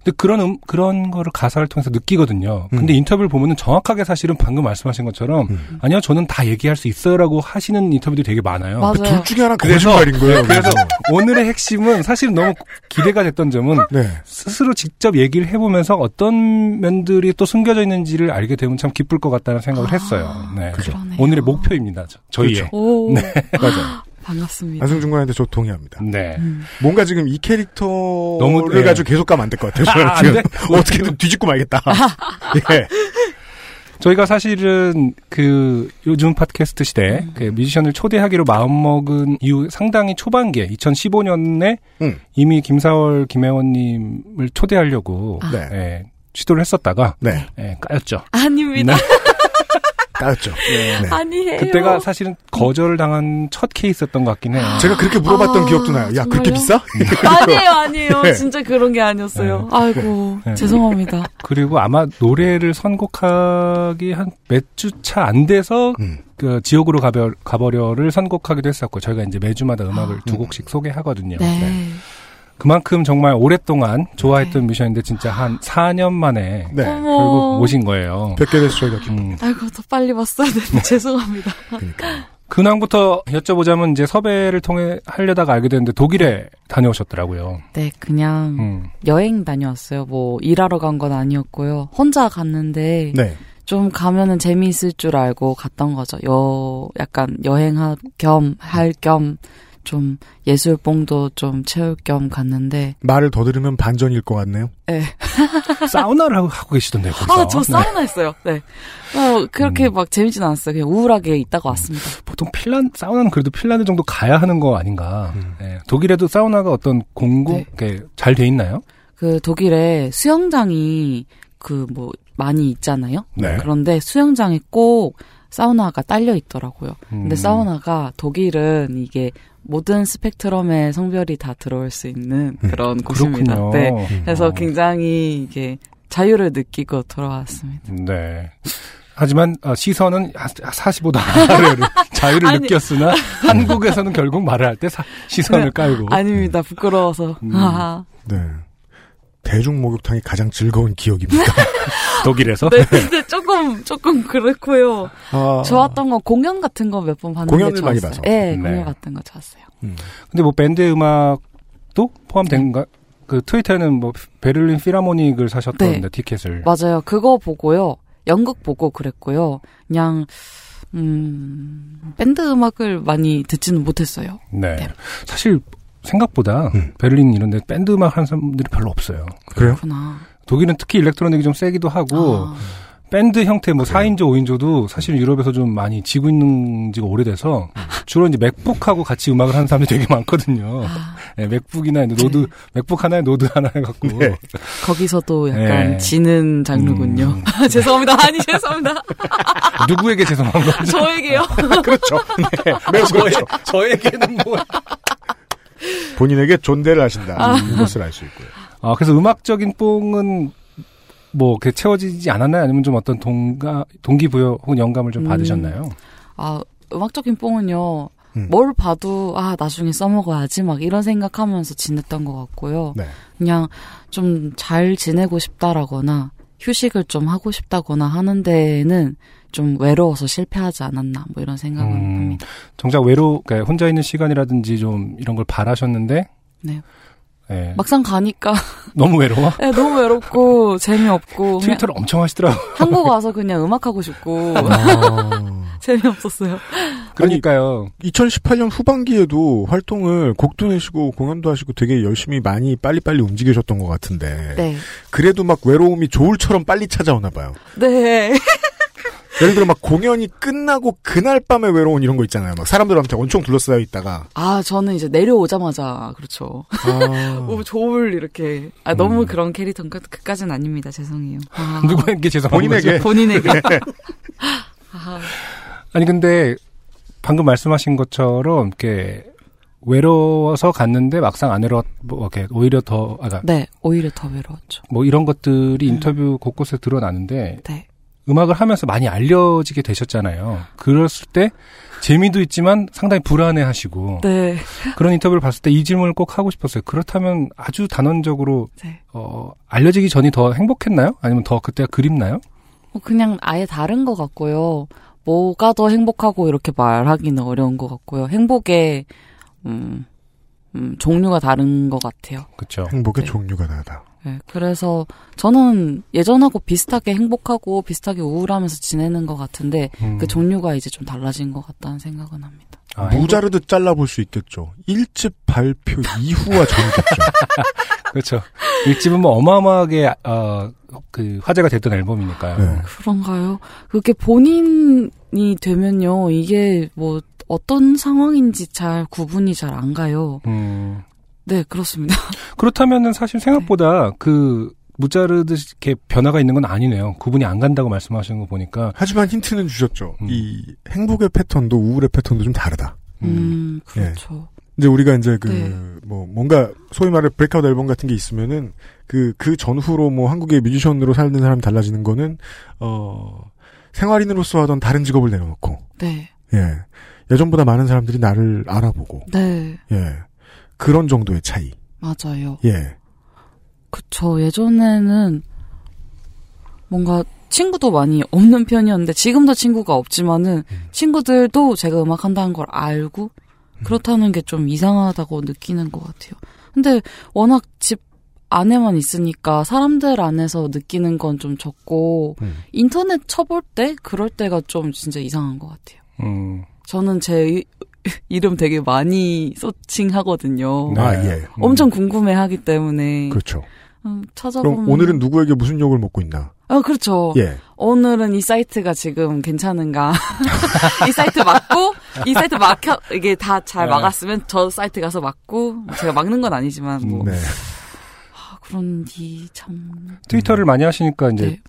음. 근데 그런 음, 그런 거를 가사를 통해서 느끼거든요. 음. 근데 인터뷰를 보면은 정확하게 사실은 방금 말씀하신 것처럼 음. 아니요, 저는 다 얘기할 수 있어요라고 하시는 인터뷰들이 되게 많아요. 맞아요. 둘 중에 하나 그래서- 거짓말인 거예요. 그래서 오늘의 핵심은 사실 너무 기대가 됐던 점은 네. 스스로 직접 얘기를 해보면서 어떤 면들이 또 숨겨져 있는지를 알게 되면 참 기쁠 것 같다는 생각을 아, 했어요. 네. 그죠. 오늘의 목표입니다. 저- 저희의. 그렇죠. 오. 맞아요. 반갑습니다. 안승준 군한테 저 동의합니다. 네. 음. 뭔가 지금 이 캐릭터를 너무, 네. 가지고 계속 가면 안 될 것 같아요. 저는 아, 안 지금 돼? 어떻게든 뒤집고 말겠다. 예. 저희가 사실은 그 요즘 팟캐스트 시대 음. 그 뮤지션을 초대하기로 마음먹은 이후 상당히 초반기에 2015년에 음. 이미 김사월 김혜원님을 초대하려고 네. 예, 시도를 했었다가 네. 예, 까였죠. 아닙니다. 까였죠. 네. 아니에요. 그때가 사실은 거절을 당한 첫 케이스였던 것 같긴 해요. 제가 그렇게 물어봤던 아, 기억도 나요. 야, 그렇게 정말요? 비싸? 아니에요, 아니에요. 네. 진짜 그런 게 아니었어요. 아이고, 네. 죄송합니다. 그리고 아마 노래를 선곡하기 한 몇 주 차 안 돼서 음. 그 지옥으로 가버, 가버려를 선곡하기도 했었고 저희가 이제 매주마다 음악을 두 곡씩 소개하거든요. 네. 그만큼 정말 오랫동안 좋아했던 뮤지션인데 진짜 한 4년 만에 네. 결국 모신 거예요. 뵙게 돼서 저희가 기쁩니다. 음, 아이고, 더 빨리 봤어야 되는데 죄송합니다. 그러니까. 근황부터 여쭤보자면 이제 섭외를 통해 하려다가 알게 됐는데 독일에 다녀오셨더라고요. 네, 그냥 음. 여행 다녀왔어요. 뭐 일하러 간 건 아니었고요. 혼자 갔는데 네. 좀 가면은 재미있을 줄 알고 갔던 거죠. 여 약간 여행할 겸 할겸 좀 예술봉도 좀 채울 겸 갔는데 말을 더 들으면 반전일 것 같네요. 네. 사우나를 하고, 하고 계시던데요. 거기서. 아, 저 사우나 했어요. 네. 어, 그렇게 음. 막 재밌진 않았어요. 그냥 우울하게 있다가 왔습니다. 보통 핀란 사우나는 그래도 핀란드 정도 가야 하는 거 아닌가. 음. 네. 독일에도 사우나가 어떤 공공 네. 이렇게 잘 돼 있나요? 그 독일에 수영장이 그 뭐 많이 있잖아요. 네. 그런데 수영장에 꼭 사우나가 딸려 있더라고요. 근데 음. 사우나가 독일은 이게 모든 스펙트럼의 성별이 다 들어올 수 있는 음, 그런 곳입니다. 그렇군요. 네. 그래서 어. 굉장히 이게 자유를 느끼고 돌아왔습니다. 네. 하지만 어, 시선은 45도 아래로 자유를 아니. 느꼈으나 한국에서는 결국 말을 할 때 시선을 네. 깔고 아닙니다. 부끄러워서. 음. 네. 대중 목욕탕이 가장 즐거운 기억입니다. 독일에서 네, 근데 조금 조금 그렇고요. 아, 좋았던 건 공연 같은 거 몇 번 봤는데 공연을 좋았어요. 많이 봐서. 네, 네. 공연 같은 거 좋았어요. 근데 뭐 밴드 음악도 포함된가? 그 트위터에는 뭐 베를린 필하모닉을 사셨던데 네. 티켓을 맞아요. 그거 보고요. 연극 보고 그랬고요. 그냥 음 밴드 음악을 많이 듣지는 못했어요. 네. 네. 사실 생각보다 음. 베를린 이런 데 밴드 음악 하는 사람들이 별로 없어요. 그래요? 그렇구나. 독일은 특히 electronic이 좀 세기도 하고 아, 밴드 형태 뭐 4인조, 5인조도 사실 유럽에서 좀 많이 지고 있는 지가 오래돼서 주로 이제 맥북하고 같이 음악을 하는 사람들이 되게 많거든요. 네, 맥북이나 노드, 맥북 하나에 노드 하나 해갖고. 네. 거기서도 약간 네. 지는 장르군요. 음. 죄송합니다. 아니, 죄송합니다. 누구에게 죄송한 거죠? 저에게요. 그렇죠. 네, 매우 그렇죠. 저에게는 뭐. 본인에게 존대를 하신다. 아. 이것을 알 수 있고요. 아, 그래서 음악적인 뽕은 뭐, 이렇게 채워지지 않았나요? 아니면 좀 어떤 동가, 동기부여 혹은 영감을 좀 음. 받으셨나요? 아, 음악적인 뽕은요. 음. 뭘 봐도 아 나중에 써먹어야지 막 이런 생각하면서 지냈던 것 같고요. 네. 그냥 좀 잘 지내고 싶다라거나 휴식을 좀 하고 싶다거나 하는 데는 좀 외로워서 실패하지 않았나 뭐 이런 생각은 음, 합니다. 정작 외로, 그러니까 혼자 있는 시간이라든지 좀 이런 걸 바라셨는데, 네. 예, 막상 가니까 너무 외로워? 네, 너무 외롭고 재미없고 트위터를 엄청 하시더라고. 한국 와서 그냥 음악 하고 싶고 아. 재미없었어요. 그러니까요. 2018년 후반기에도 활동을 곡도 내시고 공연도 하시고 되게 열심히 많이 빨리빨리 움직이셨던 것 같은데. 네. 그래도 막 외로움이 조울처럼 빨리 찾아오나 봐요. 네. 예를 들어 막 공연이 끝나고 그날 밤에 외로운 이런 거 있잖아요. 막 사람들한테 엄청 둘러싸여 있다가. 아 저는 이제 내려오자마자 그렇죠. 아. 오, 조울 이렇게. 아, 너무 그런 캐릭터까지는 아닙니다. 죄송해요. 아, 누구에게 죄송한 본인에게. 거죠? 본인에게. 네. 아, 아니 근데 방금 말씀하신 것처럼 이렇게 외로워서 갔는데 막상 안 외로워 뭐 이렇게 오히려 더 아까 네, 오히려 더 외로웠죠. 뭐 이런 것들이 인터뷰 곳곳에 드러나는데 네. 음악을 하면서 많이 알려지게 되셨잖아요. 그랬을 때 재미도 있지만 상당히 불안해하시고 네. 그런 인터뷰를 봤을 때 이 질문을 꼭 하고 싶었어요. 그렇다면 아주 단언적으로 네. 어, 알려지기 전이 더 행복했나요? 아니면 더 그때가 그립나요? 뭐 그냥 아예 다른 것 같고요. 뭐가 더 행복하고 이렇게 말하기는 어려운 것 같고요. 행복의 음, 음, 종류가 다른 것 같아요. 그렇죠. 행복의 네. 종류가 다르다. 네, 그래서 저는 예전하고 비슷하게 행복하고 비슷하게 우울하면서 지내는 것 같은데 음. 그 종류가 이제 좀 달라진 것 같다는 생각은 합니다. 아, 무자르듯 잘라볼 수 있겠죠. 1집 발표 이후와 전이겠죠. 그렇죠. 일집은 뭐 어마어마하게 어, 그 화제가 됐던 앨범이니까요. 네. 그런가요? 그게 본인이 되면요, 이게 뭐 어떤 상황인지 잘 구분이 잘 안 가요. 음, 네, 그렇습니다. 그렇다면은 사실 생각보다 그 무자르듯 이렇게 변화가 있는 건 아니네요. 구분이 안 간다고 말씀하시는 거 보니까 하지만 힌트는 주셨죠. 음. 이 행복의 패턴도 우울의 패턴도 좀 다르다. 음, 그렇죠. 이제 우리가 이제 그, 네. 뭐, 뭔가, 소위 말해 브레이크아웃 앨범 같은 게 있으면은, 그, 그 전후로 뭐 한국의 뮤지션으로 살는 사람이 달라지는 거는, 어, 생활인으로서 하던 다른 직업을 내려놓고, 네, 예. 예전보다 많은 사람들이 나를 알아보고, 네, 예. 그런 정도의 차이. 맞아요. 예. 그쵸. 예전에는 뭔가 친구도 많이 없는 편이었는데 지금도 친구가 없지만은 친구들도 제가 음악 한다는 걸 알고 그렇다는 게 좀 이상하다고 느끼는 것 같아요. 근데 워낙 집 안에만 있으니까 사람들 안에서 느끼는 건 좀 적고 음. 인터넷 쳐볼 때 그럴 때가 좀 진짜 이상한 것 같아요. 음, 저는 제 이- 이름 되게 많이 서칭하거든요. 아, 네. 예. 어, 엄청 궁금해 하기 때문에 그렇죠. 음, 찾아보면 그럼 오늘은 누구에게 무슨 욕을 먹고 있나? 아 그렇죠. 예. 오늘은 이 사이트가 지금 괜찮은가? 이 사이트 맞고 이 사이트 막혀 이게 다잘 네. 막았으면 저 사이트 가서 막고 제가 막는 건 아니지만 뭐 네. 아, 그런디 참 트위터를 많이 하시니까 이제 네.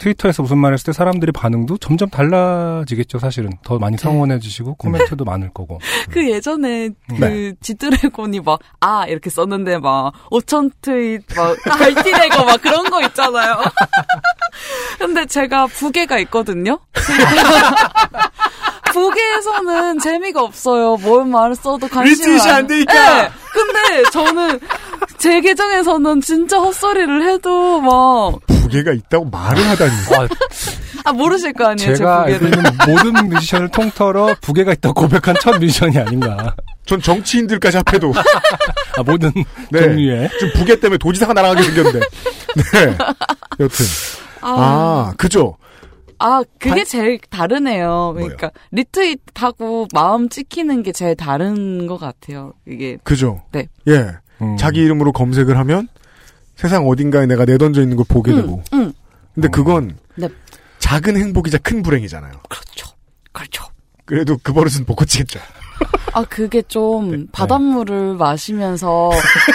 트위터에서 무슨 말 했을 때 사람들이 반응도 점점 달라지겠죠, 사실은. 더 많이 네. 성원해 주시고 코멘트도 많을 거고. 그 예전에 그 네. 지드래곤이 막 아 이렇게 썼는데 막 5천 트윗 막 RT내고 막 그런 거 있잖아요. 근데 제가 부계가 있거든요. 부계에서는 재미가 없어요. 뭘 말을 써도 관심이 리트윗이 안 되니까. 네. 근데 저는 제 계정에서는 진짜 헛소리를 해도 막 부계가 있다고 말을 하다니. 아, 모르실 거 아니에요, 제가 제 부계를. 모든 뮤지션을 통틀어 부계가 있다고 고백한 첫 뮤지션이 아닌가. 전 정치인들까지 합해도. 아, 모든 네. 종류의. 지금 부계 때문에 도지사가 날아가게 생겼는데. 네. 여튼. 아, 그죠? 아, 그게 관- 제일 다르네요. 그러니까 리트윗하고 마음 찍히는 게 제일 다른 것 같아요. 이게 그죠? 네. 예. 음. 자기 이름으로 검색을 하면 세상 어딘가에 내가 내던져 있는 걸 보게 되고. 응. 근데 그건 네. 작은 행복이자 큰 불행이잖아요. 그렇죠. 그렇죠. 그래도 그 버릇은 못 고치겠죠. 아, 그게 네. 좀 바닷물을 마시면서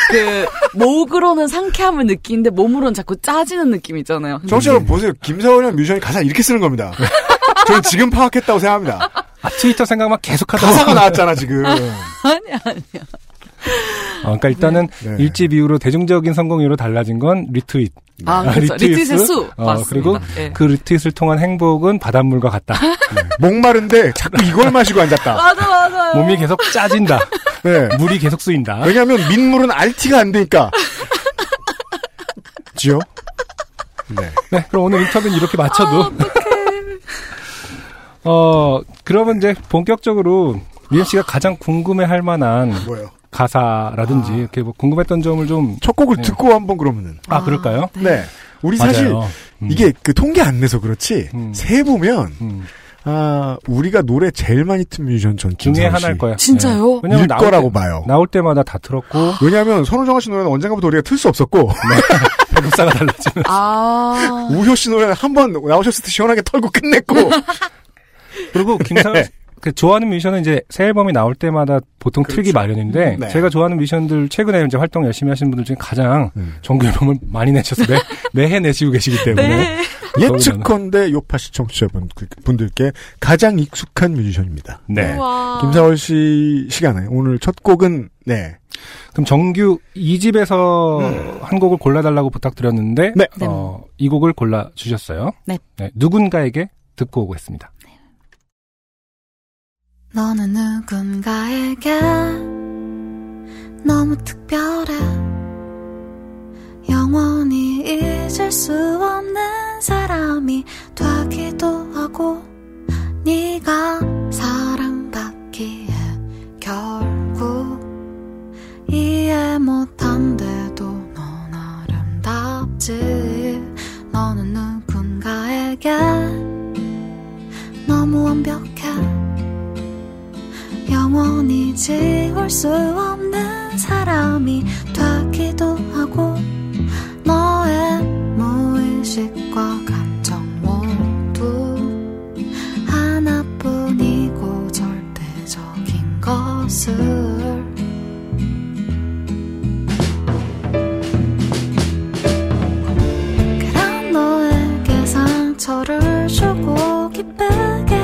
그 목으로는 상쾌함을 느끼는데 몸으로는 자꾸 짜지는 느낌 있잖아요. 정치 여러분 보세요. 김사월이란 뮤지션이 가사 이렇게 쓰는 겁니다. 저는 지금 파악했다고 생각합니다. 아, 트위터 생각만 계속 하다 가사가 나왔잖아 지금. 아니 아니야. 어, 그러니까 일단은 네. 일집 이후로 대중적인 성공으로 달라진 건 리트윗. 아, 그렇죠. retweet의 수. 어, 맞습니다. 그리고 예. 그 retweet을 통한 행복은 바닷물과 같다. 목마른데 자꾸 이걸 마시고 앉았다. 맞아 맞아요. 몸이 계속 짜진다. 네. 물이 계속 쓰인다. 왜냐하면 민물은 RT가 안 되니까. 지요? 네. 네, 그럼 오늘 인터뷰는 이렇게 마쳐도. 어, 그러면 이제 본격적으로 미연 씨가 가장 궁금해 할 만한 뭐요? 가사라든지 이렇게 뭐 궁금했던 점을 좀. 첫 곡을 네. 듣고 한번 그러면은. 아, 그럴까요? 네. 우리 맞아요. 사실 음. 이게 그 통계 안 내서 그렇지 음. 세 보면 음. 아 우리가 노래 제일 많이 튼 뮤지션 전 중에 하나일 씨. 거야. 진짜요? 네. 왜냐면 일 나올 거라고 때, 봐요. 나올 때마다 다 들었고 왜냐하면 선우정아 씨 노래는 언젠가부터 우리가 틀 수 없었고 배급사가 달라지면 아. 우효 씨 노래는 한 번 나오셨을 때 시원하게 털고 끝냈고 그리고 김사원 씨- 그 좋아하는 뮤지션은 이제 새 앨범이 나올 때마다 보통 틀기 마련인데 네. 제가 좋아하는 뮤지션들 최근에 이제 활동 열심히 하시는 분들 중에 가장 음. 정규 앨범을 많이 내셔서 매, 매해 내시고 계시기 때문에 네. 예측컨대 요파 시청자분 그- 분들께 가장 익숙한 뮤지션입니다. 네. 와. 김사월 씨 시간에 오늘 첫 곡은 네 그럼 정규 2집에서 한 곡을 골라달라고 부탁드렸는데 네. 어, 이 곡을 골라 주셨어요. 네. 누군가에게 듣고 오겠습니다. 너는 누군가에게 너무 특별해. 영원히 잊을 수 없는 사람이 되기도 하고 네가 사랑받기에 결국 이해 못한데도 넌 아름답지. 너는 누군가에게 너무 완벽해 영원히 지울 수 없는 사람이 되기도 하고 너의 무의식과 감정 모두 하나뿐이고 절대적인 것을 그런 너에게 상처를 주고 기쁘게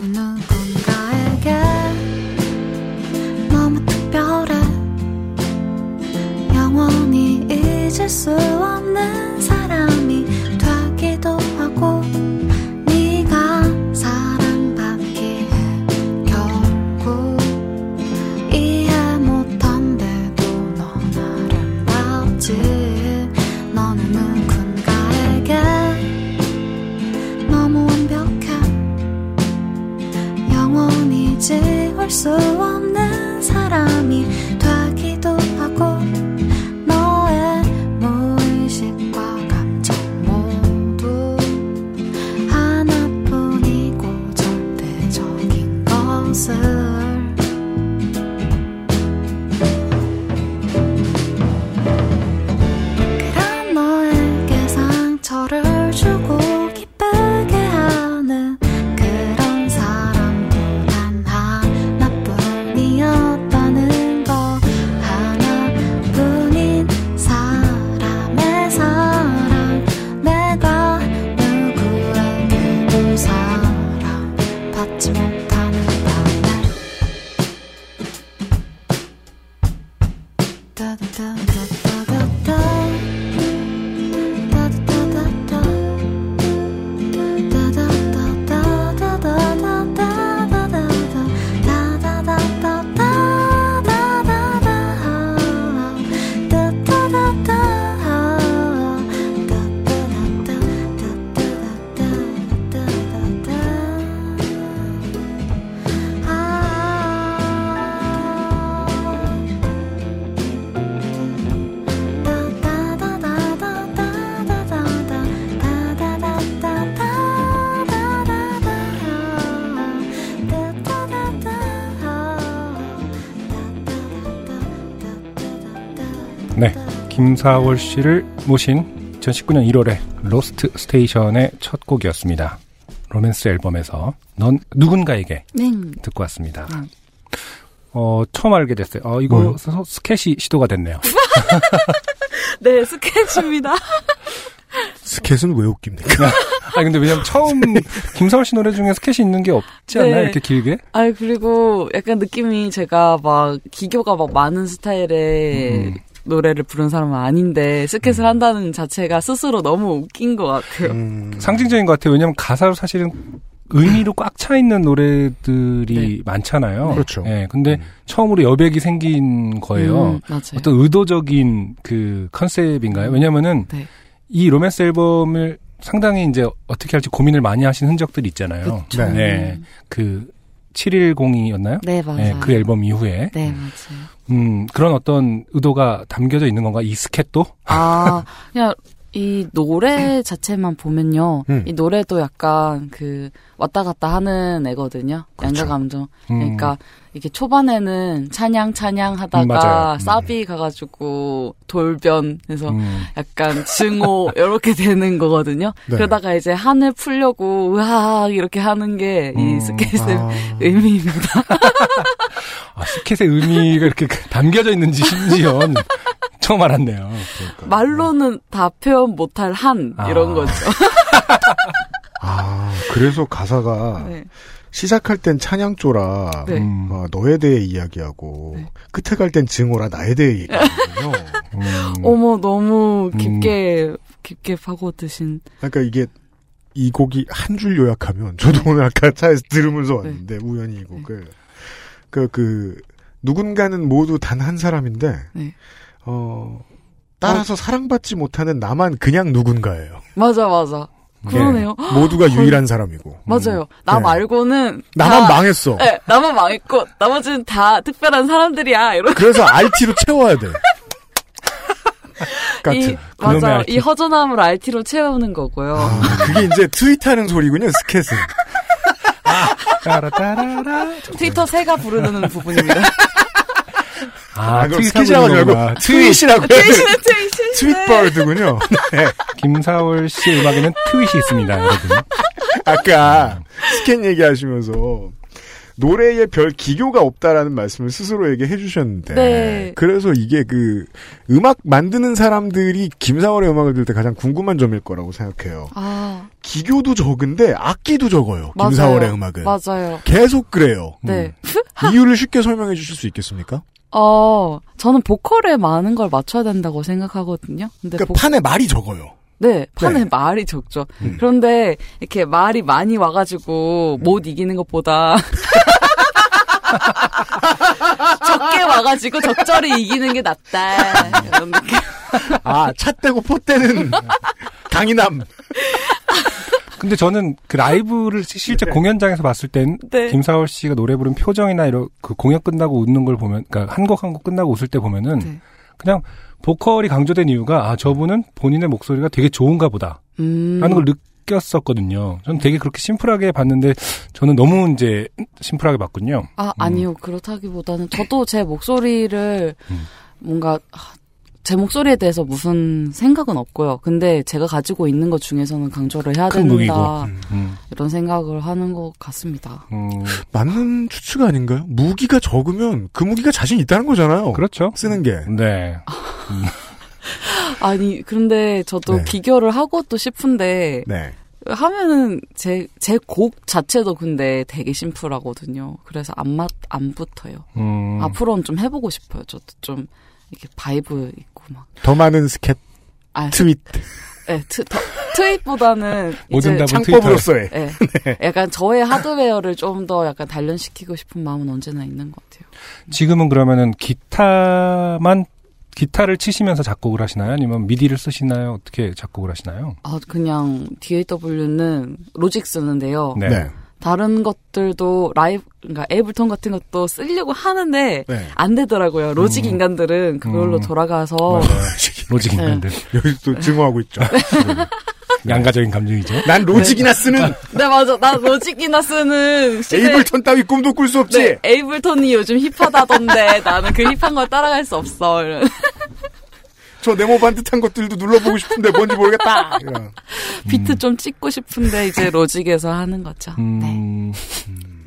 너는 수 없는 사람이 김사월 씨를 모신 2019년 1월에 로스트 스테이션의 첫 곡이었습니다. 로맨스 앨범에서 넌 누군가에게 네. 듣고 왔습니다. 네. 어, 처음 알게 됐어요. 어, 이거 뭐요? 스- 스캣이 시도가 됐네요. 네, 스캣입니다. 스캣은 왜 웃깁니까? 아 근데 왜냐면 처음 김사월 씨 노래 중에 스캣이 있는 게 없지 않나요? 네. 이렇게 길게? 아 그리고 약간 느낌이 제가 막 기교가 막 많은 스타일의 음. 노래를 부른 사람은 아닌데 스케치를 한다는 자체가 스스로 너무 웃긴 것 같아요. 음. 상징적인 것 같아요. 왜냐면 가사로 사실은 의미로 꽉 차 있는 노래들이 많잖아요. 그렇죠. 예, 근데 처음으로 여백이 생긴 거예요. 음, 맞아요. 어떤 의도적인 그 컨셉인가요? 왜냐면은 네. 이 로맨스 앨범을 상당히 이제 어떻게 할지 고민을 많이 하신 흔적들이 있잖아요. 그쵸. 네. 그 710이었나요? 네, 맞아요. 그 앨범 이후에. 네, 맞아요. 음, 그런 어떤 의도가 담겨져 있는 건가? 이 스캣도? 아, 그냥 이 노래 자체만 보면요. 음. 이 노래도 약간 그 왔다 갔다 하는 애거든요. 양가 감정. 음. 그러니까 이게 초반에는 찬양 찬양 음, 하다가 맞아요. 음. 사비 가가지고 돌변 해서 음. 약간 증오 이렇게 되는 거거든요. 네. 그러다가 이제 한을 풀려고 으악 이렇게 하는 게이 음. 스케이트의 아. 의미입니다. 아, 스캣의 의미가 이렇게 담겨져 있는지 심지어 처음 알았네요. 말로는 다 표현 못할 한 이런 아. 거죠. 아, 그래서 가사가 네. 시작할 땐 찬양조라 네. 음. 어, 너에 대해 이야기하고 끝에 갈 땐 증오라 나에 대해 얘기하거든요. 음. 어머 너무 깊게 깊게 파고드신. 그러니까 이게 이 곡이 한 줄 요약하면 저도 오늘 아까 차에서 들으면서 왔는데 우연히 이 곡을 그, 그 누군가는 모두 단 한 사람인데 네. 어 따라서 사랑받지 못하는 나만 그냥 누군가예요. 맞아 맞아. 그러네요. 예, 모두가 거의- 유일한 사람이고. 맞아요. 나 네. 말고는 나만 다- 망했어. 네, 나만 망했고 나머지는 다 특별한 사람들이야. 이런. 그래서 RT로 채워야 돼. 같은. 이, 맞아. 이 허전함을 RT로 채우는 거고요. 그게 이제 트윗하는 소리군요. 스캣은. 따라따라라. 트위터 새가 부르는 부분입니다. 아, 하지 있는 말고. 트윗이라고 해야 돼. 트윗이네, 트윗이. 트윗버드군요. 네. 김사월 씨 음악에는 트윗이 있습니다, 여러분. 아까 스캔 얘기하시면서 노래에 별 기교가 없다라는 말씀을 스스로에게 해주셨는데 네. 그래서 이게 그 음악 만드는 사람들이 김사월의 음악을 들을 때 가장 궁금한 점일 거라고 생각해요. 아, 기교도 적은데 악기도 적어요. 맞아요. 김사월의 음악은 맞아요. 계속 그래요. 네. 음. 이유를 쉽게 설명해 주실 수 있겠습니까? 어, 저는 보컬에 많은 걸 맞춰야 된다고 생각하거든요. 근데 그러니까 보- 판에 말이 적어요. 네, 판에 네. 음. 말이 적죠. 그런데 이렇게 말이 많이 와가지고 못 이기는 것보다 적게 와가지고 적절히 이기는 게 낫다. 이런 느낌. 아, 차 떼고 포 떼는 강인함. 근데 저는 그 라이브를 시- 실제 공연장에서 봤을 땐 네. 김사월 씨가 노래 부른 표정이나 이런 그 공연 끝나고 웃는 걸 보면 그러니까 한 곡 한 곡 끝나고 웃을 때 보면은 네. 그냥 보컬이 강조된 이유가 아 저분은 본인의 목소리가 되게 좋은가 보다 음. 라는 걸 느꼈었거든요. 저는 되게 그렇게 심플하게 봤는데 저는 너무 이제 심플하게 봤군요. 아, 아니요. 그렇다기보다는 저도 제 목소리를 음. 뭔가 아, 제 목소리에 대해서 무슨 생각은 없고요. 근데 제가 가지고 있는 것 중에서는 강조를 해야 큰 된다. 무기고. 음. 이런 생각을 하는 것 같습니다. 음, 맞는 추측 아닌가요? 무기가 적으면 그 무기가 자신 있다는 거잖아요. 그렇죠. 쓰는 게. 네. 아니, 그런데 저도 네. 비교를 하고 또 싶은데 네. 하면은 제 제 곡 자체도 근데 되게 심플하거든요. 그래서 안 맞 안 붙어요. 음. 앞으로는 좀 해보고 싶어요. 저도 좀 이렇게 vibe 있고 막. 더 많은 스캣 아, 트윗. 네, 트, 더, tweet보다는 모든 이제 창법으로서의. 네, 약간 저의 하드웨어를 좀 더 약간 단련시키고 싶은 마음은 언제나 있는 것 같아요. 지금은 그러면은 기타만 기타를 치시면서 작곡을 하시나요? 아니면 미디를 쓰시나요? 어떻게 작곡을 하시나요? 아, 그냥 DAW는 로직 쓰는데요. 네. 네. 다른 것들도 라이브, 그러니까 에이블톤 같은 것도 쓰려고 하는데 네. 안 되더라고요. 로직 인간들은 그걸로 음. 돌아가서. 로직 네. 인간들. 여기 또 증오하고 있죠. 양가적인 감정이죠. 난 로직이나 쓰는 네 맞아 나 로직이나 쓰는 신세 에이블턴 따위 꿈도 꿀 수 없지. 네, 에이블톤이 요즘 hip하다던데 나는 그 hip한 걸 따라갈 수 없어. 저 네모 반듯한 것들도 눌러보고 싶은데 뭔지 모르겠다. 이런. 비트 좀 찍고 싶은데 이제 로직에서 하는 거죠. 음, 네. 음.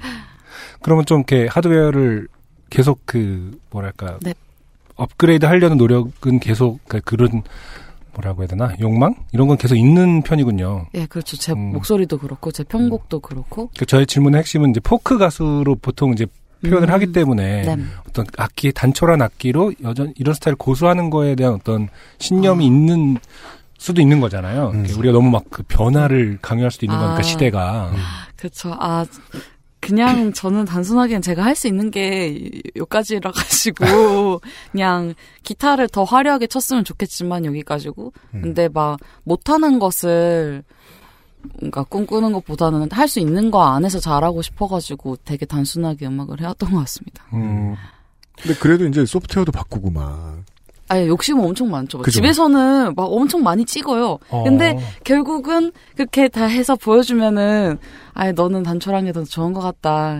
그러면 좀 이렇게 하드웨어를 계속 그 뭐랄까 네. 업그레이드 하려는 노력은 계속 그 그런 뭐라고 해야 되나 욕망 이런 건 계속 있는 편이군요. 예, 그렇죠. 제 음. 목소리도 그렇고 제 편곡도 그렇고. 그 저의 질문의 핵심은 이제 포크 가수로 보통 이제 표현을 음. 하기 때문에 네. 어떤 악기 단촐한 악기로 여전 이런 스타일 고수하는 거에 대한 어떤 신념이 아. 있는 수도 있는 거잖아요. 음. 우리가 너무 막 그 변화를 강요할 수도 있는 거니까 아. 시대가. 그렇죠. 아 그냥 저는 단순하게는 제가 할 수 있는 게 요까지라 가지고 그냥 기타를 더 화려하게 쳤으면 좋겠지만 여기까지고 음. 근데 막 못하는 것을 뭔가 꿈꾸는 것보다는 할 수 있는 거 안에서 잘하고 싶어가지고 되게 단순하게 음악을 해왔던 것 같습니다. 음. 근데 그래도 이제 소프트웨어도 바꾸고 막. 아예 욕심은 엄청 많죠. 막 그죠. 집에서는 막 엄청 많이 찍어요. 어. 근데 결국은 그렇게 다 해서 보여주면은 아예 너는 단촐한 게 더 좋은 것 같다.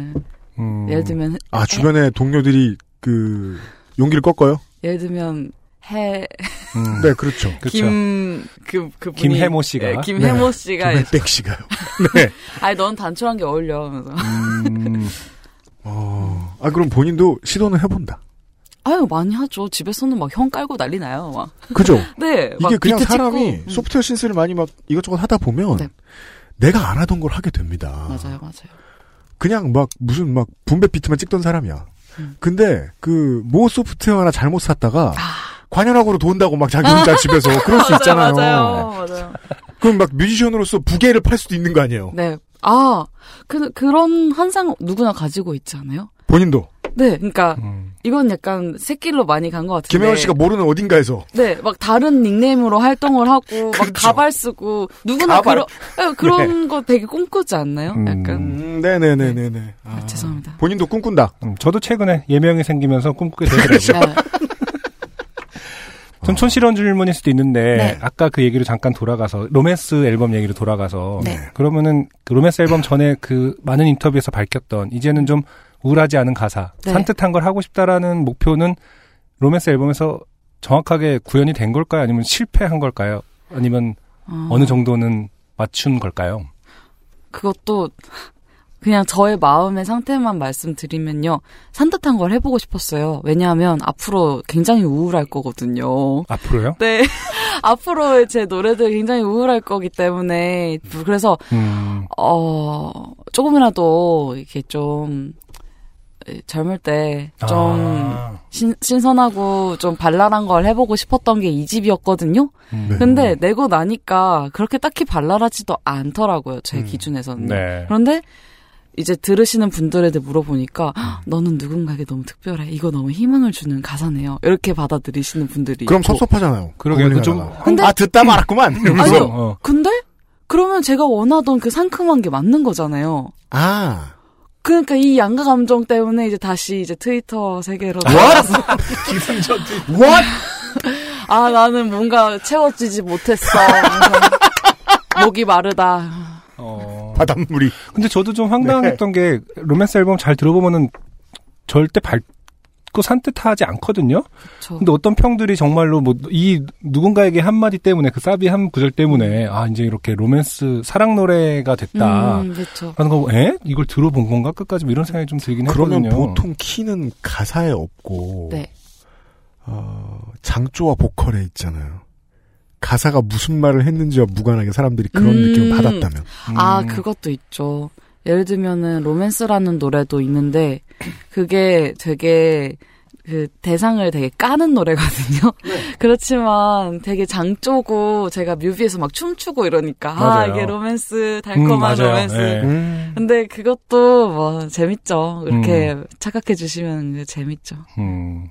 음. 예를 들면 아, 주변에 동료들이 그, 용기를 꺾어요? 예를 들면 해 음. 네, 그렇죠. 그렇죠. 김그 그 김해모 씨가. 네, 김해모 네. 씨가 김혜택 씨가요. 네. 아니 넌 단촐한 게 어울려. 하면서 음. 어, 아, 그럼 본인도 시도는 해본다. 아유 많이 하죠. 집에서는 막 형 깔고 난리 나요. 막. 그죠? 네. 막 이게 그냥 사람이 찍고. 음. 소프트웨어 신스를 많이 막 이것저것 하다 보면 네. 내가 안 하던 걸 하게 됩니다. 맞아요, 맞아요. 그냥 막 무슨 막 분배 비트만 찍던 사람이야. 음. 근데 그 모 소프트웨어 하나 잘못 샀다가 아. 관현악으로 돈다고 막 자기 혼자 집에서 그럴 수 있잖아요. 맞아요, 맞아요. 그럼 막 뮤지션으로서 부계를 팔 수도 있는 거 아니에요. 네. 아, 그, 그런 환상 누구나 가지고 있지 않아요? 본인도 네, 그러니까 음. 이건 약간 새길로 많이 간 것 같은데. 김혜원 씨가 모르는 어딘가에서 네, 막 다른 닉네임으로 활동을 하고 막 그렇죠. 가발 쓰고 누구나 가발. 그런 네, 그런 거 되게 꿈꾸지 않나요? 음. 약간 음, 네네네네네. 아, 아, 죄송합니다. 본인도 꿈꾼다. 음, 저도 최근에 예명이 생기면서 꿈꾸게 되더라고요. 네. 좀 촌스러운 질문일 수도 있는데 네. 아까 그 얘기로 잠깐 돌아가서 로맨스 앨범 얘기로 돌아가서 네. 그러면은 그 로맨스 앨범 전에 그 많은 인터뷰에서 밝혔던 이제는 좀 우울하지 않은 가사 네. 산뜻한 걸 하고 싶다라는 목표는 로맨스 앨범에서 정확하게 구현이 된 걸까요? 아니면 실패한 걸까요? 아니면 어, 어느 정도는 맞춘 걸까요? 그것도 그냥 저의 마음의 상태만 말씀드리면요. 산뜻한 걸 해보고 싶었어요. 왜냐하면 앞으로 굉장히 우울할 거거든요. 앞으로요? 네. 앞으로의 제 노래들 굉장히 우울할 거기 때문에 그래서 음, 어 조금이라도 이렇게 좀 젊을 때좀 아, 신선하고 좀 발랄한 걸 해보고 싶었던 게 이 집이었거든요. 음, 네. 근데 내고 나니까 그렇게 딱히 발랄하지도 않더라고요. 제 음. 기준에서는. 네. 그런데 이제 들으시는 분들한테 물어보니까 "헉, 너는 누군가에게 너무 특별해. 이거 너무 희망을 주는 가사네요. 이렇게 받아들이시는 분들이 그럼 있고. 섭섭하잖아요. 그러게요. 그거 그좀 하다가. 근데- 아 듣다 말았구만. 아니요. 어. 근데 그러면 제가 원하던 그 상큼한 게 맞는 거잖아요. 아 그러니까 이 양가 감정 때문에 이제 다시 이제 트위터 세계로 what? 아 나는 뭔가 채워지지 못했어. 목이 마르다. 어. 바닷물이 근데 저도 좀 황당했던 게 로맨스 앨범 잘 들어보면은 절대 밝고 산뜻하지 않거든요. 저 근데 어떤 평들이 정말로 뭐 이 누군가에게 한 마디 때문에 그 사비 한 구절 때문에 아 이제 이렇게 로맨스 사랑 노래가 됐다. 음, 그렇죠. 하는 거, 에? 이걸 들어본 건가? 끝까지 뭐 이런 생각이 좀 들긴 그러면 했거든요. 보통 키는 가사에 없고 네. 어, 장조와 보컬에 있잖아요. 가사가 무슨 말을 했는지와 무관하게 사람들이 그런 음. 느낌을 받았다면 아, 음. 그것도 있죠. 예를 들면은 로맨스라는 노래도 있는데 그게 되게 그 대상을 되게 까는 노래거든요. 그렇지만 되게 장조고 제가 뮤비에서 막 춤추고 이러니까 아 맞아요. 이게 로맨스 음, 달콤한 맞아요. 로맨스. 예. 음. 근데 그것도 뭐 재밌죠. 이렇게 착각해 주시면 재밌죠. 음.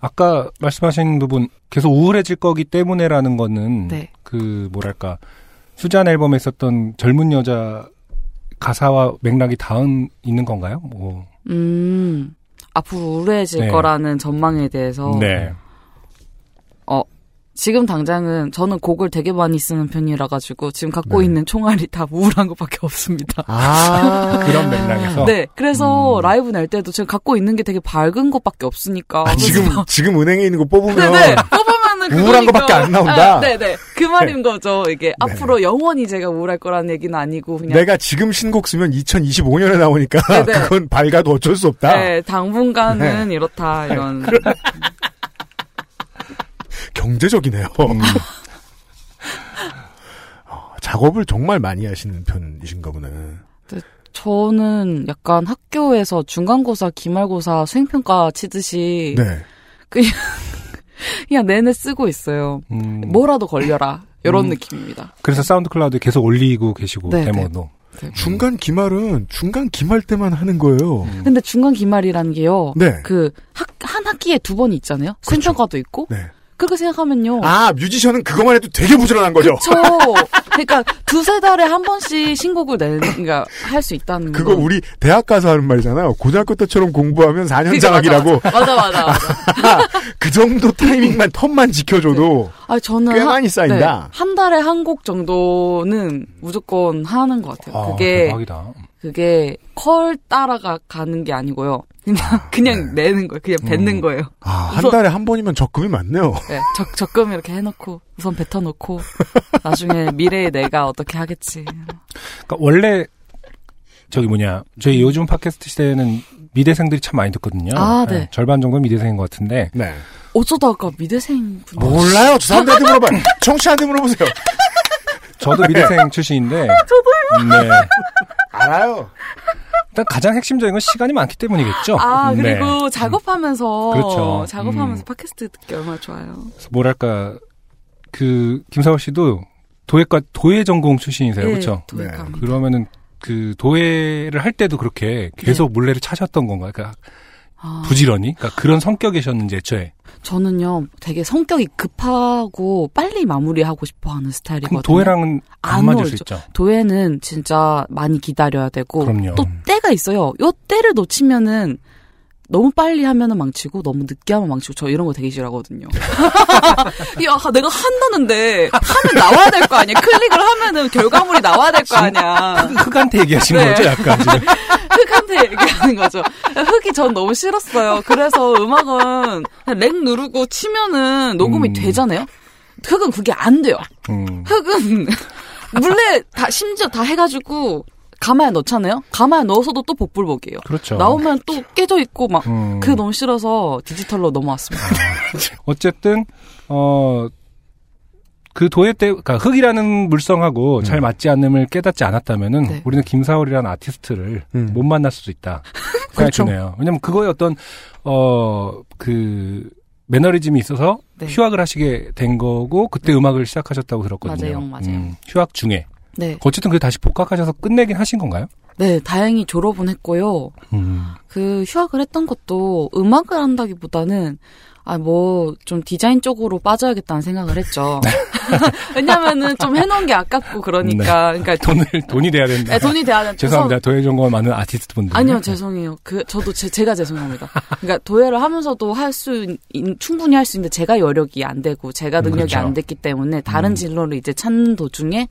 아까 말씀하신 부분 계속 우울해질 거기 때문에라는 거는 네. 그 뭐랄까 수잔 앨범에 있었던 젊은 여자 가사와 맥락이 닿은 있는 건가요? 뭐. 음. 앞으로 우울해질 네. 거라는 전망에 대해서 네. 지금 당장은 저는 곡을 되게 많이 쓰는 편이라 가지고 지금 갖고 네. 있는 총알이 다 우울한 것밖에 없습니다. 아 그런 맥락에서 네, 그래서 음. 라이브 낼 때도 지금 갖고 있는 게 되게 밝은 것밖에 없으니까. 아, 지금 지금 은행에 있는 거 뽑으면 네네 우울한 거밖에 안 나온다. 아, 네네. 그 말인 거죠. 이게 앞으로 영원히 제가 우울할 거라는 얘기는 아니고 그냥. 내가 지금 신곡 쓰면 2025년에 나오니까 네네. 그건 밝아도 어쩔 수 없다. 네, 당분간은 네. 이렇다 이런. 경제적이네요. 어, 작업을 정말 많이 하시는 편이신가 보네. 저는 약간 학교에서 중간고사, 기말고사, 수행평가 치듯이 네. 그냥 그냥 내내 쓰고 있어요. 음. 뭐라도 걸려라 이런 음. 느낌입니다. 그래서 사운드 클라우드에 계속 올리고 계시고 네, 데모도. 중간 기말은 중간 기말 때만 하는 거예요. 근데 중간 기말이라는 게요. 네. 그 학, 한 학기에 두 번이 있잖아요. 수행평가도 있고. 네. 그렇게 생각하면요. 아, 뮤지션은 그것만 해도 되게 부지런한 거죠. 그쵸. 그러니까 두세 달에 한 번씩 신곡을 내는, 그러니까 할 수 있다는 그거 거. 우리 대학 가서 하는 말이잖아요. 고등학교 때처럼 공부하면 4년 그게 장학이라고. 맞아, 맞아, 맞아. 그 정도 타이밍만 텀만 지켜줘도 아, 저는. 꽤 한- 많이 쌓인다. 네, 한 달에 한 곡 정도는 무조건 하는 것 같아요. 아, 그게. 대박이다. 그게 컬 따라가 가는 게 아니고요. 그냥, 그냥 내는 거예요. 그냥 뱉는 거예요. 아, 한 우선- 달에 한 번이면 적금이 많네요. 네, 적, 적금 이렇게 해놓고, 우선 뱉어놓고, 나중에 미래의 내가 어떻게 하겠지. 그러니까 원래 저기 뭐냐 저희 요즘 팟캐스트 시대에는 미대생들이 참 많이 듣거든요. 아, 네. 절반 정도는 미대생인 것 같은데. 네. 어쩌다가 미대생 분. 몰라요. 저 사람들한테 물어봐요. 청취한테 물어보세요. 저도 미대생 출신인데. 저도요. 네. 알아요. 일단 가장 핵심적인 건 시간이 많기 때문이겠죠. 아, 네. 그리고 작업하면서. 그렇죠. 작업하면서 음. 팟캐스트 듣기 얼마나 좋아요. 뭐랄까 그 김사월 씨도 도예과 도예 전공 출신이세요, 네, 그렇죠? 도예과입니다. 그러면은 그 도예를 할 때도 그렇게 계속 물레를 차셨던 건가요? 그러니까 네. 아. 부지런히, 그러니까 그런 성격이셨는지 애초에. 저는요, 되게 성격이 급하고 빨리 마무리하고 싶어 하는 스타일이거든요. 그럼 도예랑은 안 맞을 수. 있죠. 도예는 진짜 많이 기다려야 되고 그럼요. 또 때가 있어요. 요 때를 놓치면은 너무 빨리 하면은 망치고 너무 늦게 하면 망치고 저 이런 거 되게 싫어하거든요. 야, 내가 한다는데 하면 나와야 될 거 아니야. 클릭을 하면은 결과물이 나와야 될 거 아니야. 흑한테 얘기하신 네. 거죠, 약간 지금. 흙한테 얘기하는 거죠. 흙이 전 너무 싫었어요. 그래서 음악은 rec 누르고 치면은 녹음이 음. 되잖아요. 흙은 그게 안 돼요. 음. 흙은 물레 다 심지어 다 해가지고 가마에 넣잖아요. 가마에 넣어서도 또 복불복이에요. 그렇죠. 나오면 또 깨져 있고 막 음. 그게 너무 싫어서 디지털로 넘어왔습니다. 어쨌든 어. 그 도예 때, 그러니까 흙이라는 물성하고 잘 맞지 않음을 깨닫지 않았다면은 네. 우리는 김사월이라는 아티스트를 음. 못 만날 수도 있다. 그렇죠. 왜냐면 그거에 어떤 어그 매너리즘이 있어서 네. 휴학을 하시게 된 거고 그때 음악을 시작하셨다고 들었거든요. 맞아요, 맞아요. 음, 휴학 중에. 네, 어쨌든 그 다시 복학하셔서 끝내긴 하신 건가요? 네 다행히 졸업은 했고요. 음. 그 휴학을 했던 것도 음악을 한다기보다는 아 뭐 좀 디자인 쪽으로 빠져야겠다는 생각을 했죠. 왜냐면은 좀 해놓은 게 아깝고 그러니까 그러니까 돈을 돈이 돼야 된다. 네, 돈이 돼야 된다. 죄송합니다. 도예 전공 많은 아티스트 분들. 아니요, 죄송해요. 그 저도 제, 제가 죄송합니다. 그러니까 도예를 하면서도 할 수 충분히 할 수 있는데 제가 여력이 안 되고 제가 능력이 그렇죠. 안 됐기 때문에 다른 음. 진로를 이제 찾는 도중에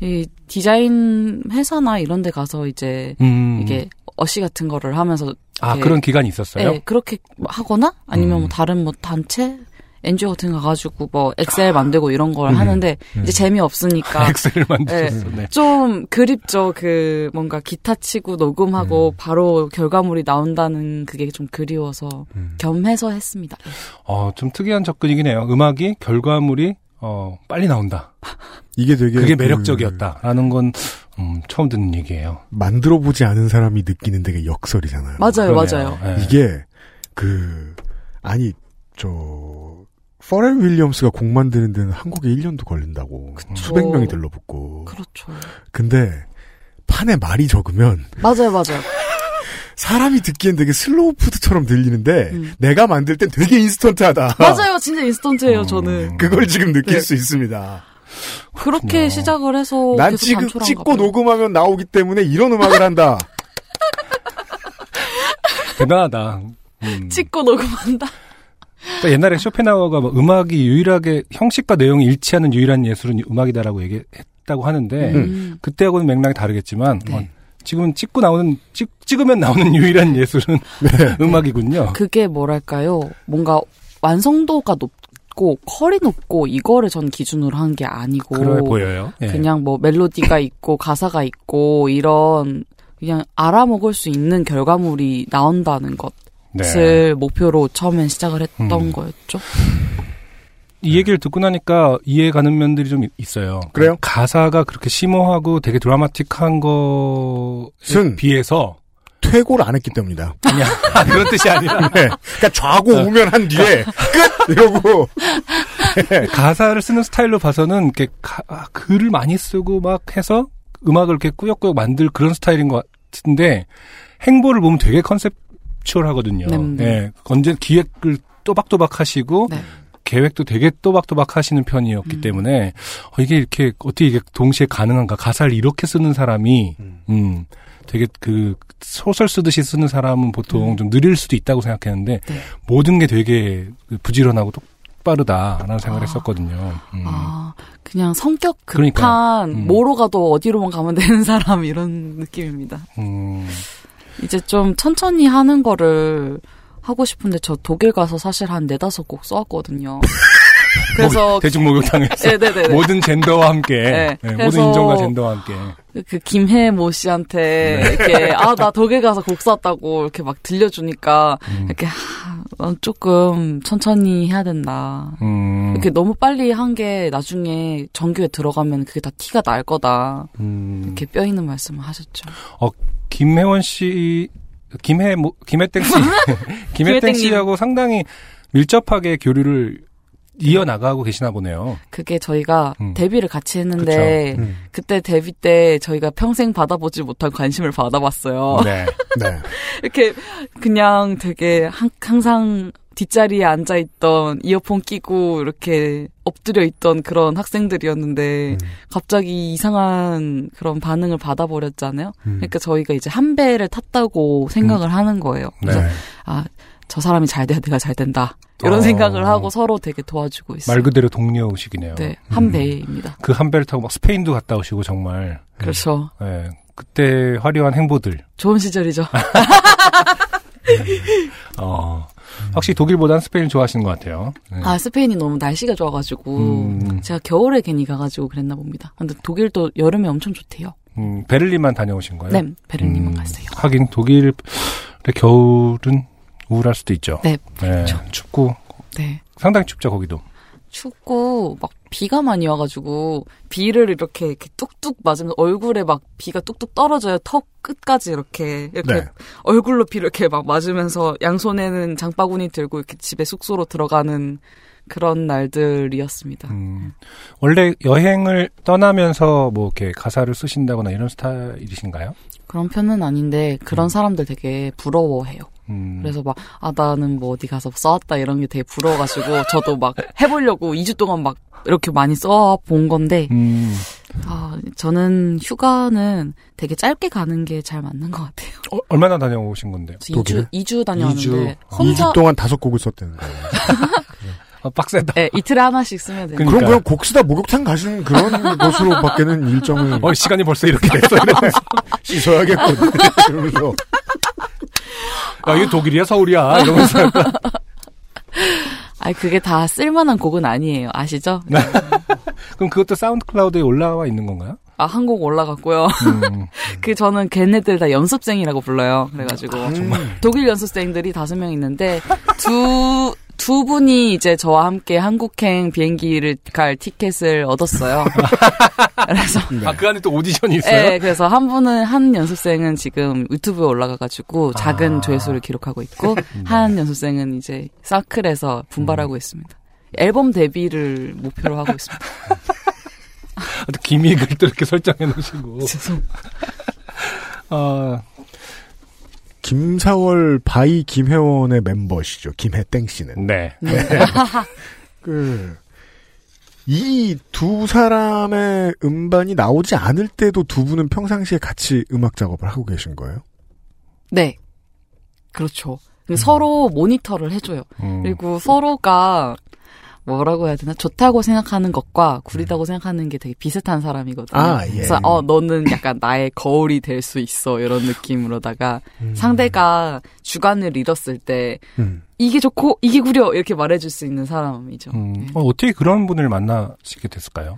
이 디자인 회사나 이런 데 가서 이제 음. 이게 어시 같은 거를 하면서 아 이렇게 그런 기간이 있었어요. 네, 그렇게 하거나 아니면 음. 뭐 다른 뭐 단체 NGO 같은 거 가가지고 뭐 엑셀 만들고 이런 걸 음. 하는데 음. 이제 재미 없으니까 엑셀을 만드셨어. 네. 좀 그립죠. 그 뭔가 기타 치고 녹음하고 바로 결과물이 나온다는 그게 좀 그리워서 겸해서 했습니다. 어, 좀 특이한 접근이긴 해요. 음악이 결과물이 어, 빨리 나온다. 이게 되게 그게 그 매력적이었다라는 건 음, 처음 듣는 얘기예요. 만들어 보지 않은 사람이 느끼는 되게 역설이잖아요. 맞아요, 그러네요. 맞아요. 네. 이게 그 아니 저 퍼렐 윌리엄스가 곡 만드는 데는 한국에 1년도 걸린다고 수백 명이 들러붙고 그렇죠. 근데 판에 말이 적으면 맞아요, 맞아요. 사람이 듣기엔 되게 슬로우 푸드처럼 들리는데 음. 내가 만들 땐 되게 인스턴트하다. 맞아요, 진짜 인스턴트예요, 저는. 그걸 지금 느낄 네. 수 있습니다. 그렇게 시작을 해서 난 지금 찍고. 녹음하면 나오기 때문에 이런 음악을 한다. 대단하다. 음. 찍고 녹음한다. 그러니까 옛날에 쇼펜하우어가 뭐 음악이 유일하게 형식과 내용이 일치하는 유일한 예술은 음악이다라고 얘기했다고 하는데 음. 그때하고는 맥락이 다르겠지만 네. 어, 지금은 찍고 나오는 찍, 찍으면 나오는 유일한 예술은 음악이군요. 그게 뭐랄까요? 뭔가 완성도가 높고 높고 컬이 높고 이거를 전 기준으로 한 게 아니고 그래 보여요. 예. 그냥 뭐 멜로디가 있고 가사가 있고 이런 그냥 알아먹을 수 있는 결과물이 나온다는 것을 네. 목표로 처음엔 시작을 했던 음. 거였죠. 이 얘기를 듣고 나니까 이해 가는 면들이 좀 있어요. 그래요? 가사가 그렇게 심오하고 되게 드라마틱한 것에 승. 비해서 퇴고를 안 했기 때문이다. 아니야 그런 뜻이 아니라 네. 그러니까 좌고 우면 한 뒤에 끝 이러고 가사를 쓰는 스타일로 봐서는 이렇게 가- 아, 글을 많이 쓰고 막 해서 음악을 이렇게 꾸역꾸역 만들 그런 스타일인 것 같은데 행보를 보면 되게 컨셉추얼하거든요. 네, 네. 예, 언제 기획을 또박또박 하시고 네. 계획도 되게 또박또박 하시는 편이었기 음. 때문에 어, 이게 이렇게 어떻게 이게 동시에 가능한가 가사를 이렇게 쓰는 사람이 음, 되게 그 소설 쓰듯이 쓰는 사람은 보통 좀 느릴 수도 있다고 생각했는데 음. 네. 모든 게 되게 그 부지런하고 똑바르다라는 생각을 아. 했었거든요. 음. 아, 그냥 성격 급한 그러니까요. 음. 뭐로 가도 어디로만 가면 되는 사람 이런 느낌입니다. 음, 이제 좀 천천히 하는 거를 하고 싶은데 저 독일 가서 사실 한 네다섯 곡 써왔거든요. 그래서 대중 목욕탕에서 네, 네, 네, 네. 모든 젠더와 함께 네, 네, 모든 인종과 젠더와 함께 그 김혜모 씨한테 이렇게 아 나 독일 가서 곡 썼다고 이렇게 막 들려주니까 음. 이렇게 하, 난 조금 천천히 해야 된다. 음, 이렇게 너무 빨리 한 게 나중에 정규에 들어가면 그게 다 티가 날 거다. 음. 이렇게 뼈 있는 말씀을 하셨죠. 김혜원 씨, 김혜, 뭐, 김혜땡 씨, 김혜땡. 씨하고 상당히 밀접하게 교류를 이어나가고 계시나 보네요. 그게 저희가 음. 데뷔를 같이 했는데 음. 그때 데뷔 때 저희가 평생 받아보지 못한 관심을 받아봤어요. 네. 네. 이렇게 그냥 되게 항, 항상 뒷자리에 앉아 있던 이어폰 끼고 이렇게 엎드려 있던 그런 학생들이었는데 음. 갑자기 이상한 그런 반응을 받아버렸잖아요. 음. 그러니까 저희가 이제 한 배를 탔다고 생각을 하는 거예요. 그래서 네. 아, 저 사람이 잘 돼야 내가 잘 된다. 이런 어. 생각을 하고 서로 되게 도와주고 있어요. 말 그대로 동료식이네요. 네, 한 음. 배입니다. 그 한 배를 타고 막 스페인도 갔다 오시고 정말. 그렇죠. 네. 그때 화려한 행보들. 좋은 시절이죠. 어. 확실히 독일보다는 스페인을 좋아하시는 것 같아요. 네. 아, 스페인이 너무 날씨가 좋아가지고, 음. 제가 겨울에 괜히 가가지고 그랬나 봅니다. 근데 독일도 여름에 엄청 좋대요. 음, 베를린만 다녀오신 거예요? 네, 베를린만 음, 갔어요. 하긴 독일의 겨울은 우울할 수도 있죠. 네, 네, 춥고 네. 상당히 춥죠 거기도. 춥고, 막 비가 많이 와가지고, 비를 이렇게, 이렇게 뚝뚝 맞으면서 얼굴에 막 비가 뚝뚝 떨어져요. 턱 끝까지 이렇게, 이렇게 네. 얼굴로 비를 이렇게 막 맞으면서 양손에는 장바구니 들고 이렇게 집에 숙소로 들어가는 그런 날들이었습니다. 음, 원래 여행을 떠나면서 뭐 이렇게 가사를 쓰신다거나 이런 스타일이신가요? 그런 편은 아닌데, 그런 사람들 되게 부러워해요. 음, 그래서 막, 아, 나는 뭐 어디 가서 써왔다 이런 게 되게 부러워가지고, 저도 막 해보려고 2주 동안 막 이렇게 많이 써본 건데, 음, 아, 저는 휴가는 되게 짧게 가는 게 잘 맞는 것 같아요. 어, 얼마나 다녀오신 건데요? 2주, 독일? 2주 다녀왔는데, 2주. 혼자, 2주 동안 다섯 곡을 썼다는 거예요. 아, 빡세다. 네, 이틀에 하나씩 쓰면 돼요. 그러니까. 그럼 그냥 곡 쓰다 목욕탕 가시는 그런 것으로 밖에는 일정을 어, 시간이 벌써 이렇게 됐어. 이러면서. 씻어야겠군. 이러면서 야, 이게 독일이야, 서울이야. 이러면서. 아니, 그게 다 쓸만한 곡은 아니에요. 아시죠? 그럼 그것도 사운드 클라우드에 올라와 있는 건가요? 아, 한 곡 올라갔고요. 음, 그 저는 걔네들 다 연습생이라고 불러요. 그래가지고 아, 독일 연습생들이 다섯 명 있는데 두 두 분이 이제 저와 함께 한국행 비행기를 갈 티켓을 얻었어요. 그래서 아, 그 안에 또 오디션이 있어요? 네, 그래서 한 분은 한 연습생은 지금 유튜브에 올라가가지고 작은 아. 조회수를 기록하고 있고 한 연습생은 이제 사클에서 분발하고 있습니다. 앨범 데뷔를 목표로 하고 있습니다. 또 기믹을 또 이렇게 설정해 놓으시고. 죄송. 어, 김사월 바이 김해원의 멤버시죠. 김해땡 씨는. 네. 그, 이 두 사람의 음반이 나오지 않을 때도 두 분은 평상시에 같이 음악 작업을 하고 계신 거예요? 네, 그렇죠. 서로 모니터를 해줘요. 음. 그리고 서로가 뭐라고 해야 되나 좋다고 생각하는 것과 구리다고 생각하는 게 되게 비슷한 사람이거든요. 음. 아, 예. 그래서 어 너는 약간 나의 거울이 될 수 있어 이런 느낌으로다가 음. 상대가 주관을 잃었을 때 음. 이게 좋고 이게 구려 이렇게 말해줄 수 있는 사람이죠. 음, 어, 어떻게 그런 분을 만나시게 됐을까요?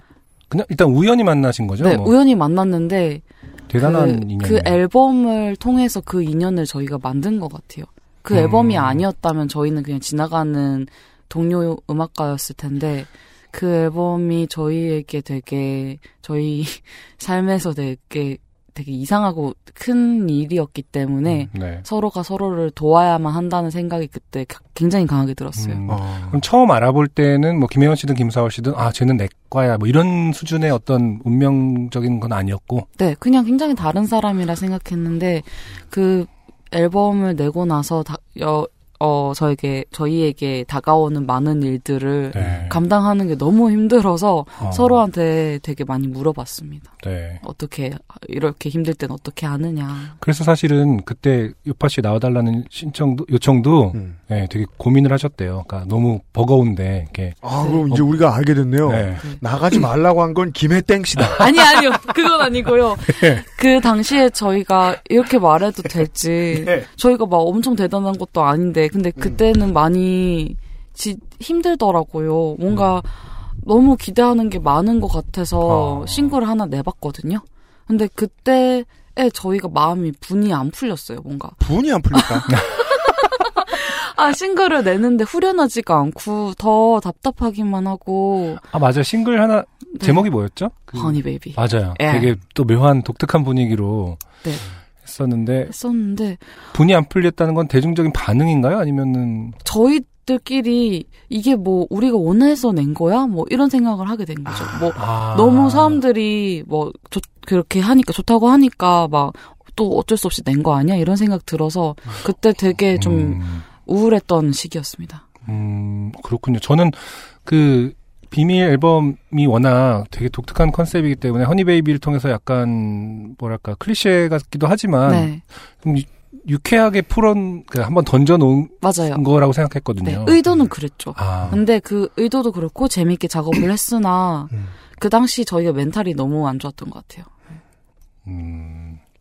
그냥 일단 우연히 만나신 거죠? 네, 뭐 우연히 만났는데 대단한 그, 인연. 그 앨범을 통해서 그 인연을 저희가 만든 것 같아요. 그 음. 앨범이 아니었다면 저희는 그냥 지나가는 동료 음악가였을 텐데 그 앨범이 저희에게 되게 저희 삶에서 되게 되게 이상하고 큰 일이었기 때문에 네. 서로가 서로를 도와야만 한다는 생각이 그때 굉장히 강하게 들었어요. 음, 그럼 처음 알아볼 때는 뭐 김혜원 씨든 김사월 씨든 아 쟤는 내과야 뭐 이런 수준의 어떤 운명적인 건 아니었고 네, 그냥 굉장히 다른 사람이라 생각했는데 그 앨범을 내고 나서 다, 여, 어 저에게 저희에게 다가오는 많은 일들을 네. 감당하는 게 너무 힘들어서 어. 서로한테 되게 많이 물어봤습니다. 네. 어떻게 이렇게 힘들 땐 어떻게 하느냐. 그래서 사실은 그때 요파 씨 나와달라는 신청도 요청도 음. 네, 되게 고민을 하셨대요. 그러니까 너무 버거운데 이렇게 아, 그럼 이제 우리가 알게 됐네요. 네. 나가지 말라고 한 건 김혜땡 씨다. 아니 아니요 그건 아니고요. 그 당시에 저희가 이렇게 말해도 될지 네. 저희가 막 엄청 대단한 것도 아닌데 근데 그때는 많이 지, 힘들더라고요. 뭔가 너무 기대하는 게 많은 것 같아서 싱글을 하나 내봤거든요. 근데 그때에 저희가 마음이 분이 안 풀렸어요. 뭔가 분이 안 풀릴까? 아 싱글을 내는데 후련하지가 않고 더 답답하기만 하고 아 맞아요 싱글 하나 제목이 뭐였죠? 그- Honey Baby 맞아요. 예. 되게 또 묘한 독특한 분위기로 네. 했었는데 했었는데 분이 안 풀렸다는 건 대중적인 반응인가요? 아니면은 저희 들끼리 이게 뭐 우리가 원해서 낸 거야? 뭐 이런 생각을 하게 된 거죠. 뭐 아. 너무 사람들이 뭐 좋, 그렇게 하니까 좋다고 하니까 막 또 어쩔 수 없이 낸 거 아니야? 이런 생각 들어서 그때 되게 좀 우울했던 시기였습니다. 음, 그렇군요. 저는 그 비밀 앨범이 워낙 되게 독특한 컨셉이기 때문에 허니베이비를 통해서 약간 뭐랄까 클리셰 같기도 하지만 네. 좀 유- 유쾌하게 풀은 그 한번 던져 놓은 맞아요. 거라고 생각했거든요. 네, 의도는 그랬죠. 아. 근데 그 의도도 그렇고 재밌게 작업을 했으나 음. 그 당시 저희가 멘탈이 너무 안 좋았던 것 같아요.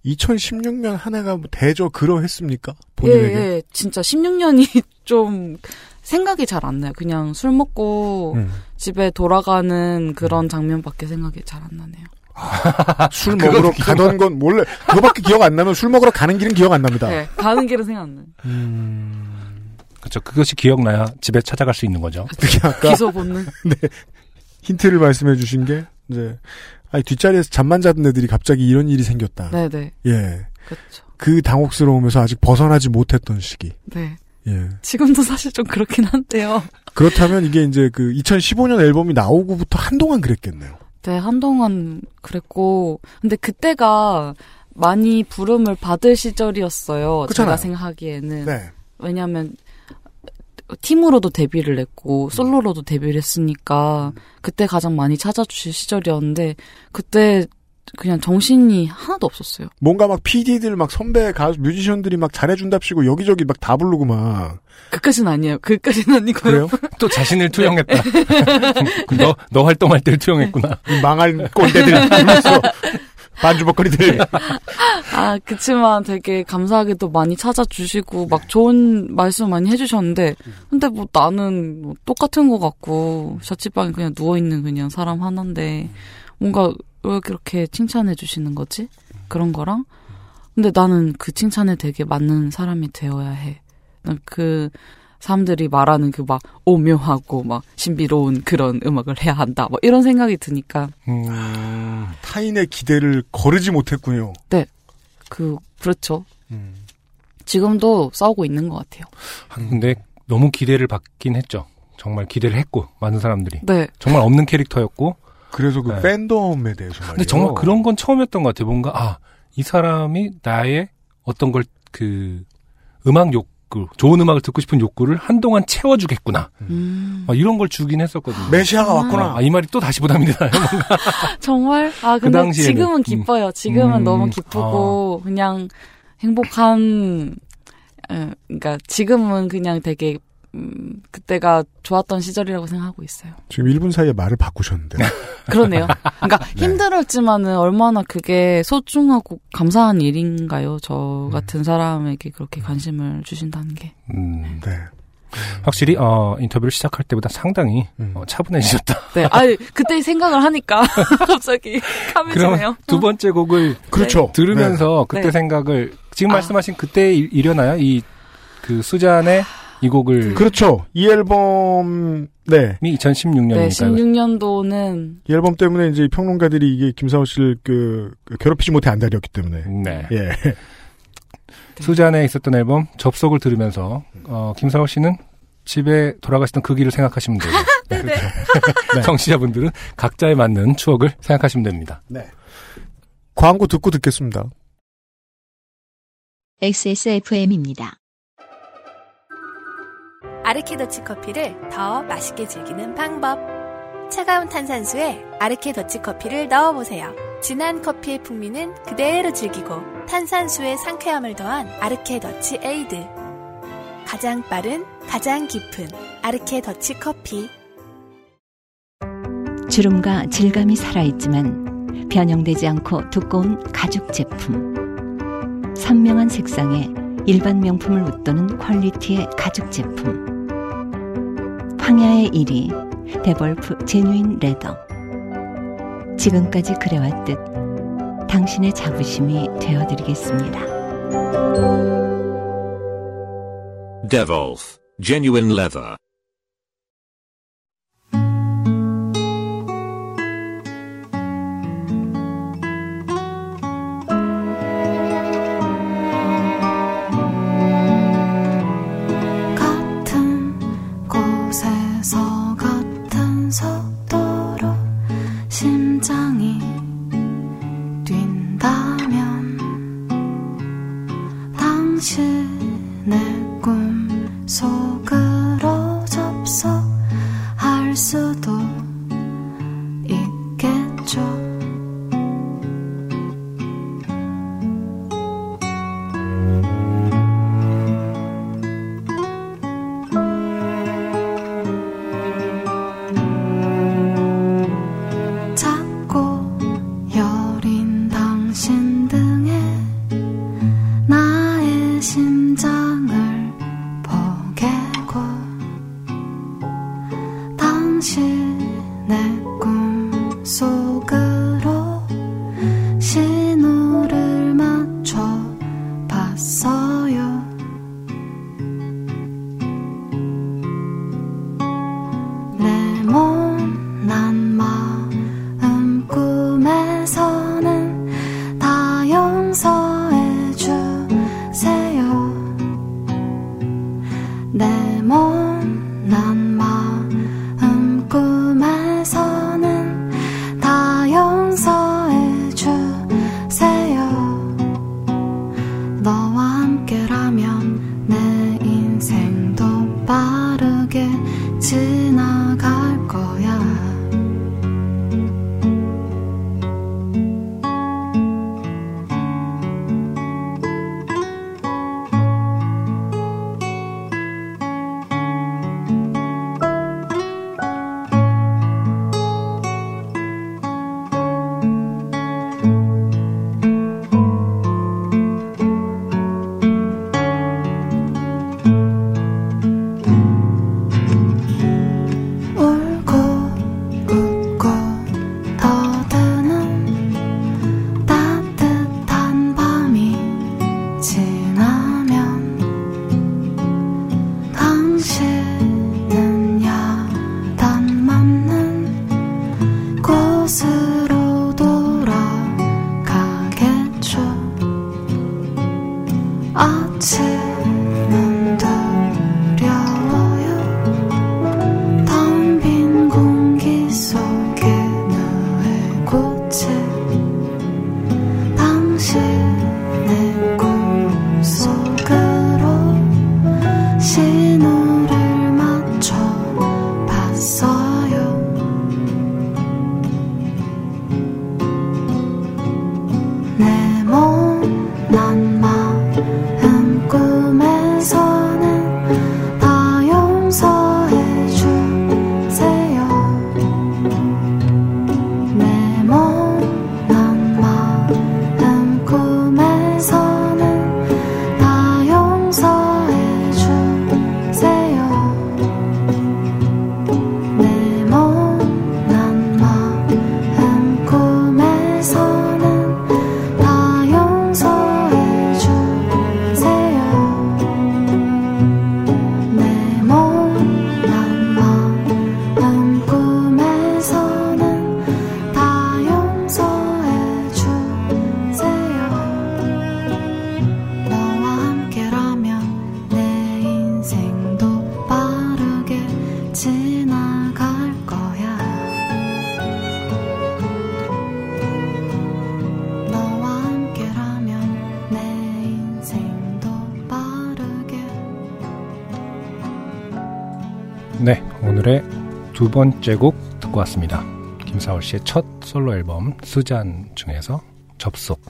2016년 한 해가 뭐 대저 그러했습니까? 예, 본인에게? 예, 진짜 16년이 좀 생각이 잘 안 나요. 그냥 술 먹고 음. 집에 돌아가는 그런 장면밖에 생각이 잘 안 나네요. 술 먹으러 가던 건 몰래 그거밖에 기억 안 나면 술 먹으러 가는 길은 기억 안 납니다. 네, 가는 길은 생각 안 나요. 그렇죠. 그것이 기억나야 집에 찾아갈 수 있는 거죠. 특히 아까 기소 본능. 네. 힌트를 말씀해 주신 게 이제 아니 뒷자리에서 잠만 자던 애들이 갑자기 이런 일이 생겼다. 네 네. 예. 그렇죠. 그 당혹스러우면서 아직 벗어나지 못했던 시기. 네. 예. 지금도 사실 좀 그렇긴 한데요. 그렇다면 이게 이제 그 2015년 앨범이 나오고부터 한동안 그랬겠네요. 네, 한동안 그랬고, 근데 그때가 많이 부름을 받을 시절이었어요. 그렇잖아요. 제가 생각하기에는. 네. 왜냐하면 팀으로도 데뷔를 했고 솔로로도 데뷔를 했으니까 그때 가장 많이 찾아주실 시절이었는데 그때 그냥 정신이 하나도 없었어요. 뭔가 막 PD들 막 선배 가수 뮤지션들이 막 잘해준답시고 여기저기 막 다 부르고 막 그까지는 아니에요. 그까지는 아니고요. 그래요? 또 자신을 투영했다. 너, 너 활동할 때를 투영했구나. 이 망할 꼰대들 이러면서 반주먹거리들. 아, 그치만 되게 감사하게도 많이 찾아주시고, 막 좋은 말씀 많이 해주셨는데, 근데 뭐 나는 뭐 똑같은 것 같고, 자취방에 그냥 누워 있는 그냥 사람 하나인데, 뭔가 왜 그렇게 칭찬해 주시는 거지? 그런 거랑? 근데 나는 그 칭찬에 되게 맞는 사람이 되어야 해. 난 그, 사람들이 말하는 그 막 오묘하고 막 신비로운 그런 음악을 해야 한다. 뭐 이런 생각이 드니까 음. 타인의 기대를 거르지 못했군요. 네. 그, 그렇죠. 지금도 싸우고 있는 것 같아요. 근데 너무 기대를 받긴 했죠. 정말 기대를 했고 많은 사람들이. 네. 정말 없는 캐릭터였고. 그래서 그 네. 팬덤에 대해서 말이에요. 근데 정말 그런 건 처음이었던 것 같아요. 뭔가 아 이 사람이 나의 어떤 걸 그 음악 욕구, 좋은 음악을 듣고 싶은 욕구를 한동안 채워주겠구나. 음. 막 이런 걸 주긴 했었거든요. 메시아가 왔구나. 아, 이 말이 또 다시 부담이 되나요? 정말? 아, 그 근데 당시에는. 지금은 음. 기뻐요. 지금은 음. 너무 기쁘고, 그냥 행복한, 에, 그러니까 지금은 그냥 되게 음, 그때가 좋았던 시절이라고 생각하고 있어요. 지금 1분 사이에 말을 바꾸셨는데. 그러네요. 그러니까 네. 힘들었지만은 얼마나 그게 소중하고 감사한 일인가요? 저 같은 사람에게 그렇게 관심을 주신다는 게. 음, 네. 확실히 어, 인터뷰를 시작할 때보다 상당히 어, 차분해지셨다. 네. 아 그때 생각을 하니까 갑자기 까매지네요. 두 번째 곡을 그렇죠. 들으면서 네. 그때 네. 생각을 지금 아. 말씀하신 그때 일- 일어나요? 이 그 수잔의 이 곡을 그렇죠. 이 앨범, 네. 이 2016년이니까요. 네, 16년도는 이 앨범 때문에 이제 평론가들이 이게 김사호 씨를 그, 그 괴롭히지 못해 안달이었기 때문에. 네. 예. 수잔에 있었던 앨범 접속을 들으면서 어, 김사월 씨는 집에 돌아가시던 그 길을 생각하시면 돼요. 네네. 청취자분들은 각자에 맞는 추억을 생각하시면 됩니다. 네. 광고 듣고 듣겠습니다. XSFM입니다. 아르케 더치 커피를 더 맛있게 즐기는 방법. 차가운 탄산수에 아르케 더치 커피를 넣어보세요. 진한 커피의 풍미는 그대로 즐기고 탄산수의 상쾌함을 더한 아르케 더치 에이드. 가장 빠른, 가장 깊은 아르케 더치 커피. 주름과 질감이 살아있지만 변형되지 않고 두꺼운 가죽 제품. 선명한 색상에 일반 명품을 웃도는 퀄리티의 가죽 제품. 황야의 1위 데볼프 genuine leather. 지금까지 그래왔듯 당신의 자부심이 되어드리겠습니다. Devolf, genuine leather. 오늘의 두 번째 곡 듣고 왔습니다. 김사월 씨의 첫 솔로 앨범 수잔 중에서 접속.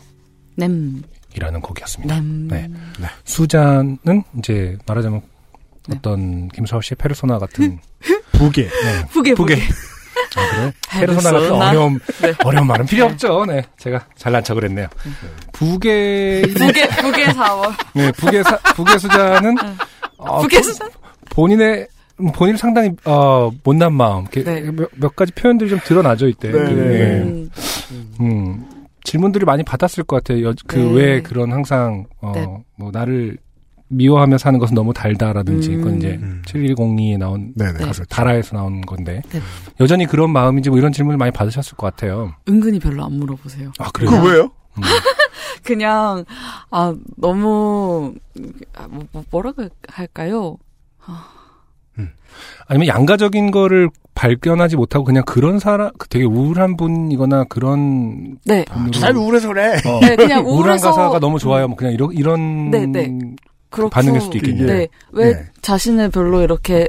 냄. 이라는 곡이었습니다. 냄. 네. 수잔은 이제 말하자면 어떤 김사월 씨의 페르소나 같은 부계. 네. 부계, 부계. 부계. 아, 그래? 페르소나 같은? 어려움, 네. 어려운 말은 필요 없죠. 네. 제가 잘난 척을 했네요. 부계. 부계, 부계 4월. 네, 부계 사, 부계 수자는 어, 부계 본- 수자? 본인의 본인 상당히 어 못난 마음 네. 몇, 몇 가지 표현들이 좀 드러나죠 이때. 네, 그, 네. 음, 음, 질문들이 많이 받았을 것 같아요. 그 네. 왜 그런 항상 어 네. 뭐 나를 미워하며 사는 것은 너무 달다라든지 음. 그건 이제 7102에 나온 네네. 네. 그렇죠. 다라에서 나온 건데 네. 여전히 그런 마음인지 뭐 이런 질문을 많이 받으셨을 것 같아요. 은근히 별로 안 물어보세요. 아 그래요? 그거 왜요? 음. 그냥, 아, 너무, 아, 뭐, 뭐- 뭐라고 할까요? 아 니면 양가적인 거를 발견하지 못하고 그냥 그런 사람 그 되게 우울한 분이거나 그런 네. 분으로 잘 우울해서 그래. 어, 네, 그냥 우울한 우울해서- 가사가 너무 좋아요. 뭐 그냥 이런 이런 네, 네. 반응일 수도 있겠네요. 네. 왜 네. 자신을 별로 이렇게,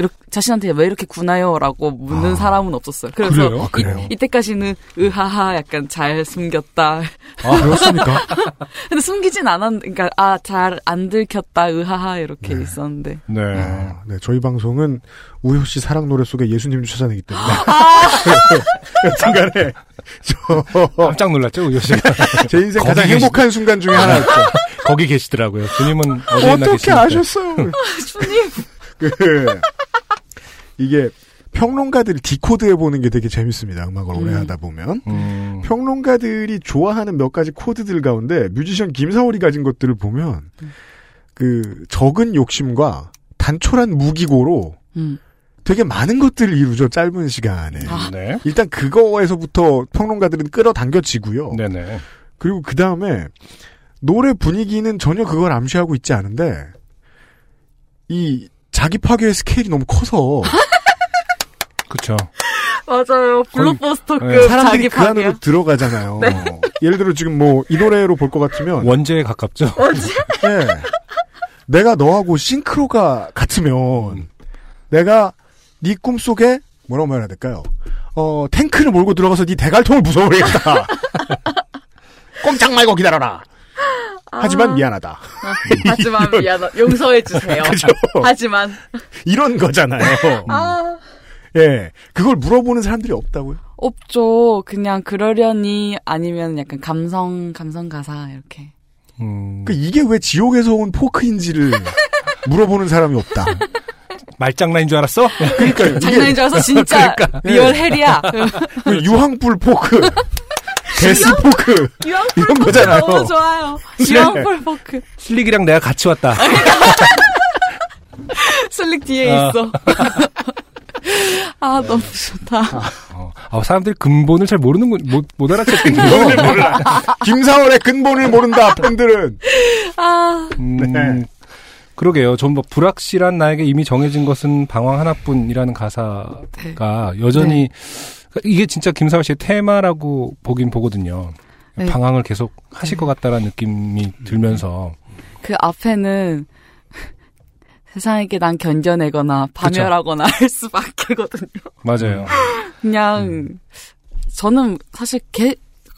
이렇게 자신한테 왜 이렇게 구나요? 라고 묻는 아. 사람은 없었어요. 그래서 그래요? 아, 그래요? 이, 때까지는 으하하 약간 잘 숨겼다. 아, 그렇습니까? 근데 숨기진 않았, 그러니까 아 잘 안 들켰다 으하하 이렇게 네. 있었는데. 네. 아, 네, 저희 방송은 우효 씨 사랑 노래 속에 예수님을 찾아내기 때문에. 여튼간에, 저, 깜짝 놀랐죠, 우효 씨가. 제 인생 가장 계시- 행복한 순간 중에 하나였죠. 거기 계시더라고요. 주님은 어디에나 어떻게 계십니까? 아셨어요? 주님. 그, 이게, 평론가들이 decode 해 보는 게 되게 재밌습니다. 음악을 오래 음. 하다 보면. 음, 평론가들이 좋아하는 몇 가지 코드들 가운데 뮤지션 김사월이 가진 것들을 보면 그 적은 욕심과 단촐한 무기고로 음. 되게 많은 것들을 이루죠 짧은 시간에 아. 네. 일단 그거에서부터 평론가들은 끌어당겨지고요 네네. 그리고 그 다음에 노래 분위기는 전혀 그걸 암시하고 있지 않은데 이 자기 파괴의 스케일이 너무 커서 그쵸. 맞아요. 블록버스터급 네, 사람들이 자기 그 안으로 파괴야. 들어가잖아요. 예를 들어 지금 뭐 이 노래로 볼 것 같으면 원제에 가깝죠. 네. 내가 너하고 싱크로가 같으면 내가 네 꿈속에 뭐라고 말해야 될까요? 어 탱크를 몰고 들어가서 네 대갈통을 부숴버리겠다. 꼼짝 말고 기다려라. 하지만 미안하다. 하지만 미안하 용서해 주세요. 그죠? 하지만 이런 거잖아요. 아 예, 그걸 물어보는 사람들이 없다고요. 없죠. 그냥 그러려니 아니면 약간 감성 감성 가사 이렇게. 음, 그 이게 왜 지옥에서 온 포크인지를 물어보는 사람이 없다. 말장난인 줄 알았어? 그러니까 장난인 줄 알아서 진짜 real hell이야. 그 유황불 포크, death 포크 유황불 이런 거잖아요. 너무 좋아요. 유황불 포크. 슬릭이랑 내가 같이 왔다. 슬릭 뒤에 아. 있어. 아 너무 좋다. 어, 아, 사람들이 근본을 잘 모르는 건, 못, 못 근본을 알아듣겠네요. 몰라. 김사월의 근본을 모른다, 팬들은. 아 음, 네. 그러게요. 좀뭐 불확실한 나에게 이미 정해진 것은 방황 하나뿐이라는 가사가 여전히 그러니까 이게 진짜 김사월 씨의 테마라고 보긴 보거든요. 네. 방황을 계속 하실 것 같다라는 느낌이 들면서 그 앞에는 세상에게 난 견뎌내거나 파멸하거나 할 수밖에거든요. 맞아요. 그냥 음. 저는 사실 개,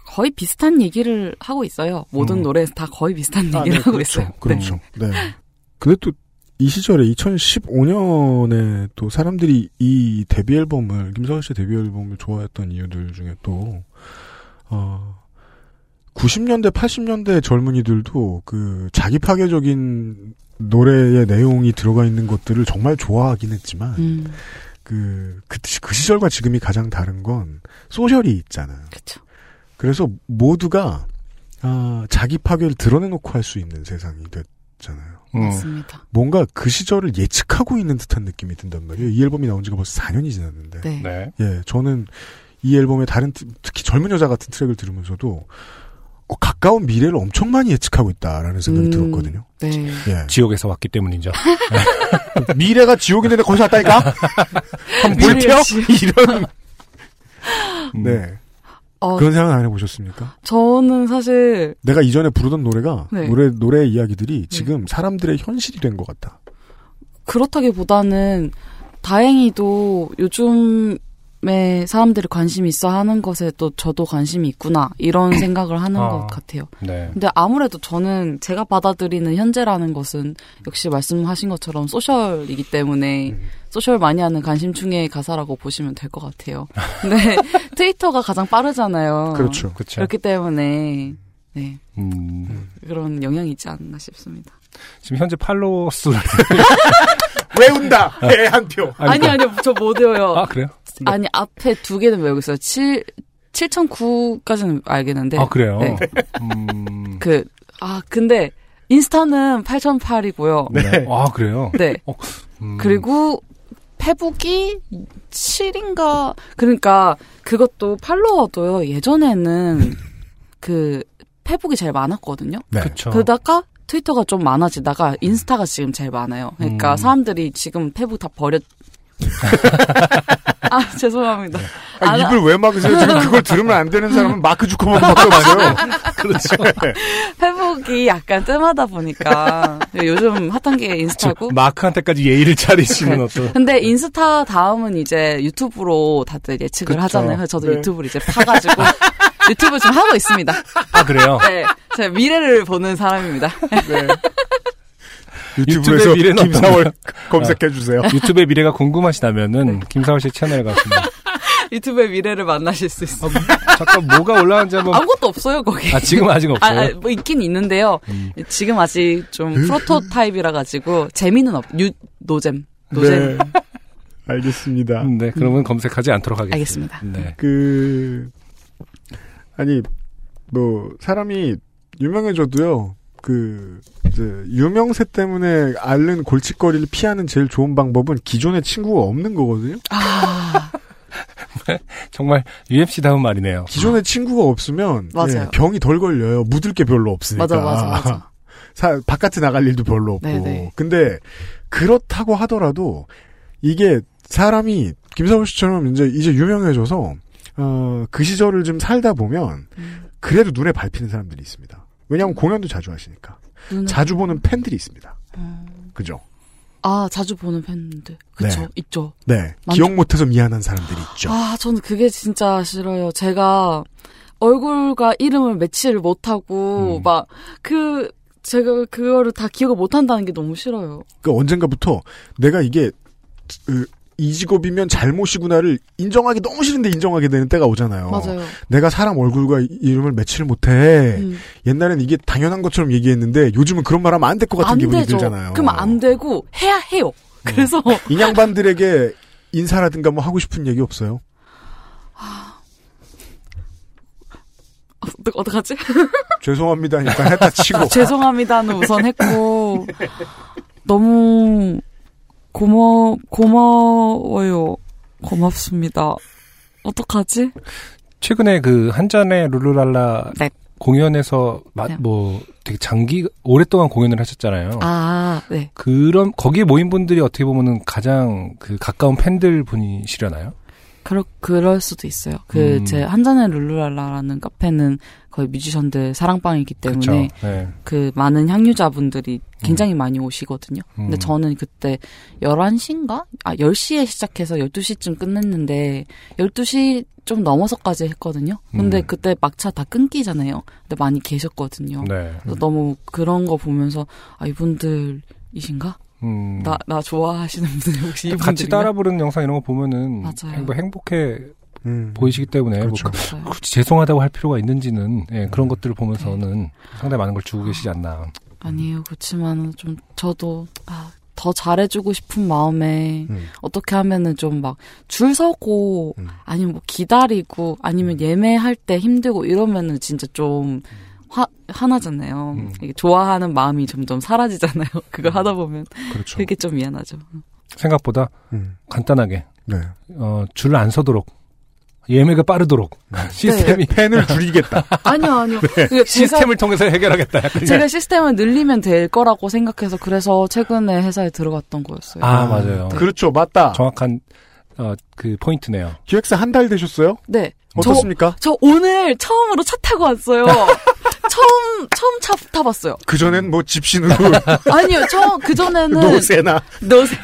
거의 비슷한 얘기를 하고 있어요. 모든 음. 노래에서 다 거의 비슷한 얘기를 아, 네, 하고 그렇죠. 있어요. 그렇죠. 네. 근데 또, 이 시절에 2015년에 또 사람들이 이 데뷔 앨범을, 김사월 씨 데뷔 앨범을 좋아했던 이유들 중에 또, 어, 90년대, 80년대 젊은이들도 그 자기 파괴적인 노래의 내용이 들어가 있는 것들을 정말 좋아하긴 했지만, 음, 그, 그, 그 시절과 지금이 가장 다른 건 소셜이 있잖아요. 그렇죠. 그래서 모두가 아, 자기 파괴를 드러내놓고 할 수 있는 세상이 됐잖아요. 음. 맞습니다. 뭔가 그 시절을 예측하고 있는 듯한 느낌이 든단 말이에요. 이 앨범이 나온 지가 벌써 4년이 지났는데. 네. 네. 예, 저는 이 앨범의 다른 트- 특히 젊은 여자 같은 트랙을 들으면서도 어, 가까운 미래를 엄청 많이 예측하고 있다라는 생각이 음, 들었거든요. 네. 예. 지옥에서 왔기 때문이죠. 미래가 지옥인데 거기서 왔다니까? 한번 볼게요? 이런. 음. 네. 어, 그런 생각 안 해보셨습니까? 저는 사실 내가 이전에 부르던 노래가 네. 노래 노래 이야기들이 지금 사람들의 현실이 된 것 같다. 그렇다기보다는 다행히도 요즘 에 사람들이 관심 있어 하는 것에 또 저도 관심이 있구나 이런 생각을 하는 아, 것 같아요. 네. 근데 아무래도 저는 제가 받아들이는 현재라는 것은 역시 말씀하신 것처럼 소셜이기 때문에 음. 소셜 많이 하는 관심충의 가사라고 보시면 될 것 같아요. 근데 트위터가 가장 빠르잖아요. 그렇죠. 그렇죠. 그렇기 때문에 네 음, 그런 영향이 있지 않나 싶습니다. 지금 현재 팔로워 수를 외운다. 네, 한 표. 아니 아니요 저 못 외워요. 아 그래요? 아니 앞에 두 개는 외우고 있어요. 7 7009까지는 알겠는데. 아 그래요. 네. 음, 그 아 근데 인스타는 8008이고요. 네. 아 그래요. 네. 어, 음, 그리고 페북이 7인가 그러니까 그것도 팔로워도요. 예전에는 그 페북이 제일 많았거든요. 네. 그쵸. 그러다가 트위터가 좀 많아지다가 인스타가 지금 제일 많아요. 그러니까 음. 사람들이 지금 페북 다 버렸. 아 죄송합니다. 아, 안- 입을 왜 막으세요? 지금 그걸 들으면 안 되는 사람은 마크 주커만밖에 없어요. 그렇죠. 페북이 약간 뜸하다 보니까 요즘 핫한 게 인스타고. 마크한테까지 예의를 차리시는 어떤. 근데 인스타 다음은 이제 유튜브로 다들 예측을 그쵸. 하잖아요. 그래서 저도 네. 유튜브를 이제 파가지고 유튜브 좀 하고 있습니다. 아 그래요. 네, 제가 미래를 보는 사람입니다. 유튜브에서 유튜브의 미래는 김사월? 검색해 주세요. 아, 유튜브의 미래가 네. 궁금하시다면은 김사월 씨 채널에 가시면 유튜브의 미래를 만나실 수 있어요. 잠깐 뭐가 올라왔는지 한번. 아무것도 없어요 거기. 아 지금 아직 아, 없어요. 아, 뭐 있긴 있는데요. 지금 아직 좀 프로토타입이라 가지고 재미는 없. 유 노잼 노잼. 네. 알겠습니다. 네, 그러면 검색하지 않도록 하겠습니다. 알겠습니다. 네. 그 아니 뭐 사람이 유명해져도요. 그 이제 유명세 때문에 앓는 골칫거리를 피하는 제일 좋은 방법은 기존에 친구가 없는 거거든요. 아, 정말 UMC다운 말이네요. 기존에 친구가 없으면 맞아요. 예, 병이 덜 걸려요. 묻을 게 별로 없으니까. 맞아, 맞아, 맞아. 사, 바깥에 나갈 일도 별로 없고. 네네. 근데 그렇다고 하더라도 이게 사람이 김사월 씨처럼 이제 이제 유명해져서 어, 그 시절을 좀 살다 보면 음. 그래도 눈에 밟히는 사람들이 있습니다. 왜냐하면 공연도 자주 하시니까. 눈에- 자주 보는 팬들이 있습니다. 음. 그죠? 아 자주 보는 팬들 그쵸 네. 있죠. 네. 많죠. 기억 못해서 미안한 사람들이 있죠. 아, 저는 그게 진짜 싫어요. 제가 얼굴과 이름을 매치를 못하고, 음. 막, 그, 제가 그거를 다 기억을 못한다는 게 너무 싫어요. 그 언젠가부터 내가 이게 그, 이 직업이면 잘못이구나를 인정하기 너무 싫은데 인정하게 되는 때가 오잖아요. 맞아요. 내가 사람 얼굴과 이- 이름을 매치를 못해. 음. 옛날엔 이게 당연한 것처럼 얘기했는데 요즘은 그런 말 하면 안 될 것 같은 안 기분이 되죠. 들잖아요. 음. 그럼 안 되고, 해야 해요. 그래서, 인양반들에게 인사라든가 뭐 하고 싶은 얘기 없어요? 어떡- 어떡하지? 죄송합니다. 일단 했다 치고. 아, 죄송합니다는 우선 했고, 너무, 고마, 고마워요. 고맙습니다. 어떡하지? 최근에 그 한잔의 룰루랄라 네. 공연에서 마- 네. 뭐 되게 장기 오랫동안 공연을 하셨잖아요. 아, 네. 그런 거기에 모인 분들이 어떻게 보면은 가장 그 가까운 팬들 분이시려나요? 그럴, 그럴 수도 있어요. 그, 음. 제, 한잔의 룰루랄라라는 카페는 거의 뮤지션들 사랑방이기 때문에. 네. 그 많은 향유자분들이 굉장히 많이 오시거든요. 근데 음. 저는 그때 11시인가? 아, 10시에 시작해서 12시쯤 끝냈는데 12시 좀 넘어서까지 했거든요. 근데 음. 그때 막차 다 끊기잖아요. 근데 많이 계셨거든요. 네. 그래서 너무 그런 거 보면서 아, 이분들이신가? 음. 나, 나 좋아하시는 분들 혹시? 같이 따라 부르는 영상 이런 거 보면은 맞아요. 행복, 행복해 음. 보이시기 때문에 그렇죠. 뭐 그-. 굳이 죄송하다고 할 필요가 있는지는 예, 그런 것들을 보면서는 상당히 많은 걸 주고 계시지 않나. 아니에요. 그렇지만 좀 저도 아, 더 잘해주고 싶은 마음에 음. 어떻게 하면은 좀 막 줄 서고 음. 아니면 뭐 기다리고 아니면 예매할 때 힘들고 이러면은 진짜 좀 화, 화나잖아요. 음. 이게 좋아하는 마음이 점점 사라지잖아요. 그거 하다 보면 그렇죠. 그게 좀 미안하죠. 생각보다 음. 간단하게 네. 어, 줄 안 서도록 예매가 빠르도록 시스템이 팬을 줄이겠다. 아니요, 아니요. 제가- 시스템을 통해서 해결하겠다. 제가 시스템을 늘리면 될 거라고 생각해서 그래서 최근에 회사에 들어갔던 거였어요. 아 맞아요. 그렇죠. 맞다. 정확한 어, 그 포인트네요. 기획사 한 달 되셨어요? 네. 어떻습니까? 저, 저 오늘 처음으로 차 타고 왔어요. 처음 처음 차 타봤어요. 그 전엔 뭐 집신으로 아니요, 저 그전에는 노세나 노세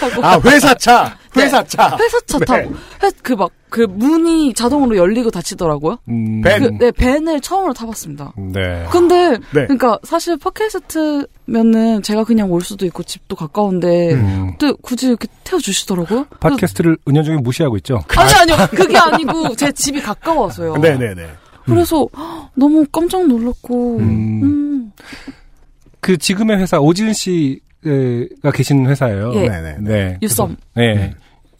타고 아, 회사 차! 네. 회사차! 회사차 네. 타고 그막그 문이 자동으로 열리고 닫히더라고요. 음, 벤. 그, 네 벤을 처음으로 타봤습니다. 네. 근데 네. 그러니까 사실 팟캐스트면은 제가 그냥 올 수도 있고 집도 가까운데 음. 근데 굳이 이렇게 태워주시더라고요. 팟캐스트를 은연중에 무시하고 있죠. 아니 아니요 그게 아니고 제 집이 가까워서요. 네네네. 그래서 헉, 너무 깜짝 놀랐고 음. 음. 그 지금의 회사 오지은 씨가 계신 회사예요. 예. 네네. 네. 유썸. 네.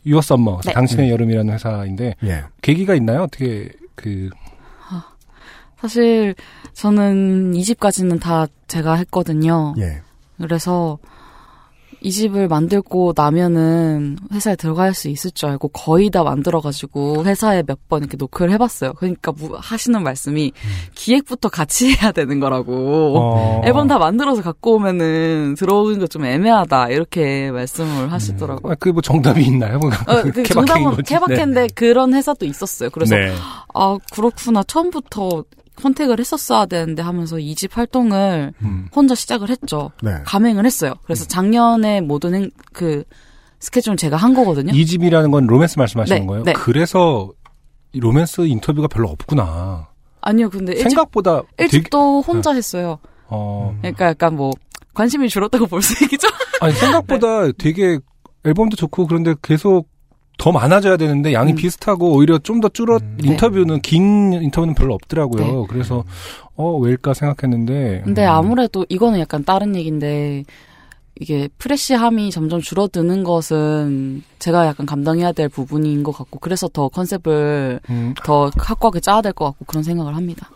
유어 썸머, 네. 당신의 여름이라는 회사인데 예. 계기가 있나요? 어떻게 그 사실 저는 이 집까지는 다 제가 했거든요. 예. 그래서 이 집을 만들고 나면은 회사에 들어갈 수 있을 줄 알고 거의 다 만들어가지고 회사에 몇 번 이렇게 노크를 해봤어요. 그러니까 뭐 하시는 말씀이 기획부터 같이 해야 되는 거라고. 어. 앨범 다 만들어서 갖고 오면은 들어오는 거 좀 애매하다 이렇게 말씀을 하시더라고요. 그뭐 정답이 있나요? 뭐 어, 그 정답은. 케바케인데 그런 회사도 있었어요. 그래서 네. 아 그렇구나 처음부터 선택을 했었어야 되는데 하면서 이 집 활동을 음. 혼자 시작을 했죠. 네. 감행을 했어요. 그래서 작년에 모든 행, 그 스케줄 제가 한 거거든요. 이 집이라는 건 로맨스 말씀하시는 네, 거예요? 네. 그래서 이 로맨스 인터뷰가 별로 없구나. 아니요, 근데 생각보다 일집도 혼자 했어요. 어 그러니까 약간 뭐 관심이 줄었다고 볼 수 있겠죠. 아니 생각보다 되게 앨범도 좋고 그런데 계속 더 많아져야 되는데 양이 음. 비슷하고 오히려 좀 더 줄어 네. 인터뷰는 긴 인터뷰는 별로 없더라고요. 네. 그래서 어 왜일까 생각했는데 근데 음. 아무래도 이거는 약간 다른 얘기인데 이게 프레시함이 점점 줄어드는 것은 제가 약간 감당해야 될 부분인 것 같고 그래서 더 컨셉을 음, 더 확고하게 짜야 될 것 같고 그런 생각을 합니다.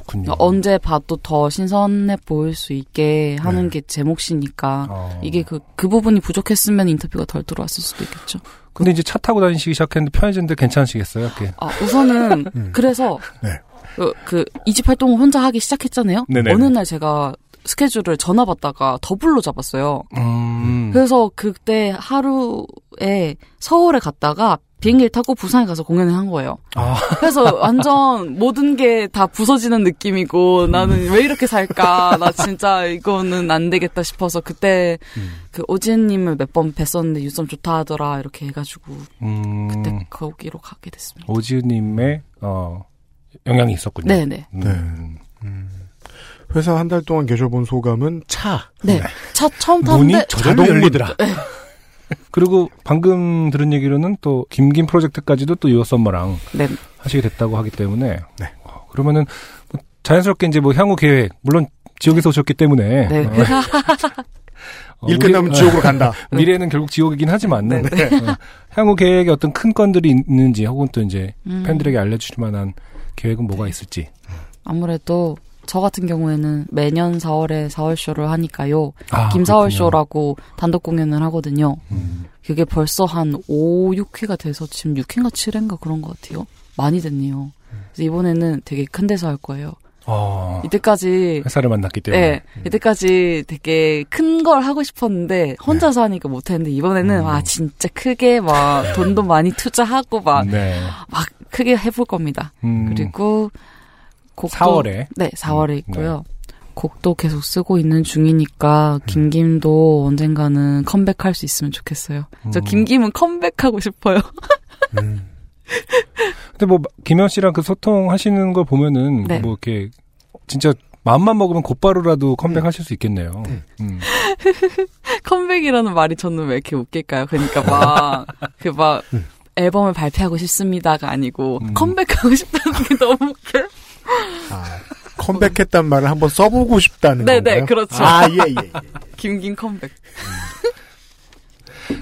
그렇군요. 그러니까 언제 봐도 더 신선해 보일 수 있게 하는 게 제 몫이니까 어. 이게 그, 그 부분이 부족했으면 인터뷰가 덜 들어왔을 수도 있겠죠. 근데 이제 차 타고 다니시기 시작했는데 편해졌는데 괜찮으시겠어요? 이렇게. 아, 우선은 그래서 네. 그, 그 이집 활동을 혼자 하기 시작했잖아요. 네네네. 어느 날 제가 스케줄을 전화 받다가 더블로 잡았어요. 음. 그래서 그때 하루에 서울에 갔다가 비행기를 타고 부산에 가서 공연을 한 거예요. 아. 그래서 완전 모든 게 다 부서지는 느낌이고 나는 왜 이렇게 살까? 나 진짜 이거는 안 되겠다 싶어서 그때 그 오지은님을 몇 번 뵀었는데 유점 좋다 하더라 이렇게 해가지고 음. 그때 거기로 가게 됐습니다. 오지은님의 어 영향이 있었군요. 네네. 음. 회사 한 달 동안 계셔본 소감은 차. 네. 차 처음 탔는데 저절로 열리더라. 그리고 방금 들은 얘기로는 또 김김 프로젝트까지도 또 유어썸머랑 네. 하시게 됐다고 하기 때문에 어, 그러면은 뭐 자연스럽게 이제 뭐 향후 계획 물론 지옥에서 오셨기 때문에 네. 어, 어, 일 우리- 끝나면 지옥으로 간다. 미래는 결국 지옥이긴 하지만 네, 어, 향후 계획에 어떤 큰 건들이 있는지 혹은 또 이제 음. 팬들에게 알려주실 만한 계획은 뭐가 있을지 아무래도 저 같은 경우에는 매년 4월에 4월 쇼를 하니까요. 아, 김사월 그렇군요. 쇼라고 단독 공연을 하거든요. 음. 그게 벌써 한 5, 6회가 돼서 지금 6회인가 7회인가 그런 것 같아요. 많이 됐네요. 그래서 이번에는 되게 큰 데서 할 거예요. 어, 이때까지 회사를 만났기 때문에 네, 이때까지 되게 큰 걸 하고 싶었는데 혼자서 하니까 못했는데 이번에는 와 진짜 크게 막 돈도 많이 투자하고 막막 네. 크게 해볼 겁니다. 음, 그리고 곡도 4월에 네 4월에 음, 있고요. 곡도 계속 쓰고 있는 중이니까 김김도 언젠가는 컴백할 수 있으면 좋겠어요. 저 음. 김김은 컴백하고 싶어요. 근데 뭐 김현 씨랑 그 소통하시는 걸 보면은 네. 뭐 이렇게 진짜 마음만 먹으면 곧바로라도 컴백하실 수 있겠네요. 음. 컴백이라는 말이 저는 왜 이렇게 웃길까요? 그러니까 막 그막 앨범을 발표하고 싶습니다가 아니고 음. 컴백하고 싶다는 게 너무 웃겨요. 아, 컴백했단 말을 한번 써보고 싶다는 네네, 건가요? 그렇죠. 아, 예, 예. 예. 김김 컴백.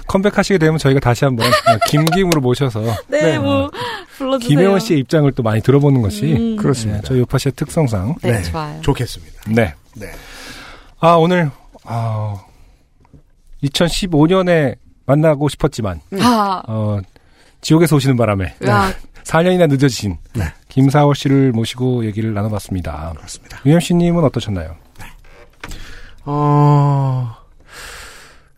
컴백하시게 되면 저희가 다시 한번 어, 김김으로 모셔서 네, 뭐 불러주세요. 김혜원 씨의 입장을 또 많이 들어보는 것이 음. 그렇습니다. 네, 저희 요파 씨의 특성상 네, 네. 좋아요. 좋겠습니다. 네. 네. 아 오늘 아 2015년에 만나고 싶었지만 아, 어 지옥에서 오시는 바람에 야, 4년이나 늦어지신 네. 김사월 씨를 모시고 얘기를 나눠봤습니다. 그렇습니다. 유엠 씨 님은 어떠셨나요? 어,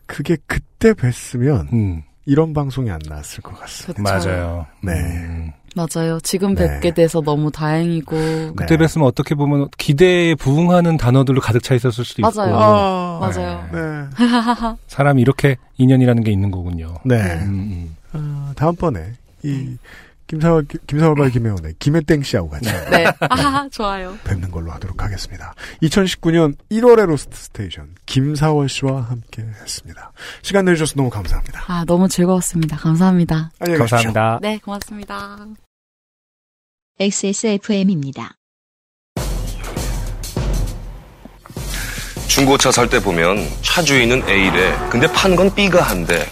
그게 그때 뵀으면 음 이런 방송이 안 나왔을 것 같습니다. 그쵸. 맞아요. 네. 음, 맞아요. 지금 네. 뵙게 돼서 너무 다행이고. 그때 뵀으면 어떻게 보면 기대에 부응하는 단어들로 가득 차 있었을 수도 맞아요. 있고. 아, 맞아요. 네. 사람이 이렇게 인연이라는 게 있는 거군요. 네. 음, 어, 다음번에 이 김사월 김사월과 김혜원의 김혜땡 씨하고 같이 네. 아, 좋아요. 뵙는 걸로 하도록 하겠습니다. 2019년 1월의 로스트 스테이션 김사월 씨와 함께 했습니다. 시간 내주셔서 너무 감사합니다. 아, 너무 즐거웠습니다. 감사합니다. 안녕히. 감사합니다. 네, 고맙습니다. XSFM입니다. 중고차 살 때 보면 차 주인은 A래. 근데 판 건 B가 한대.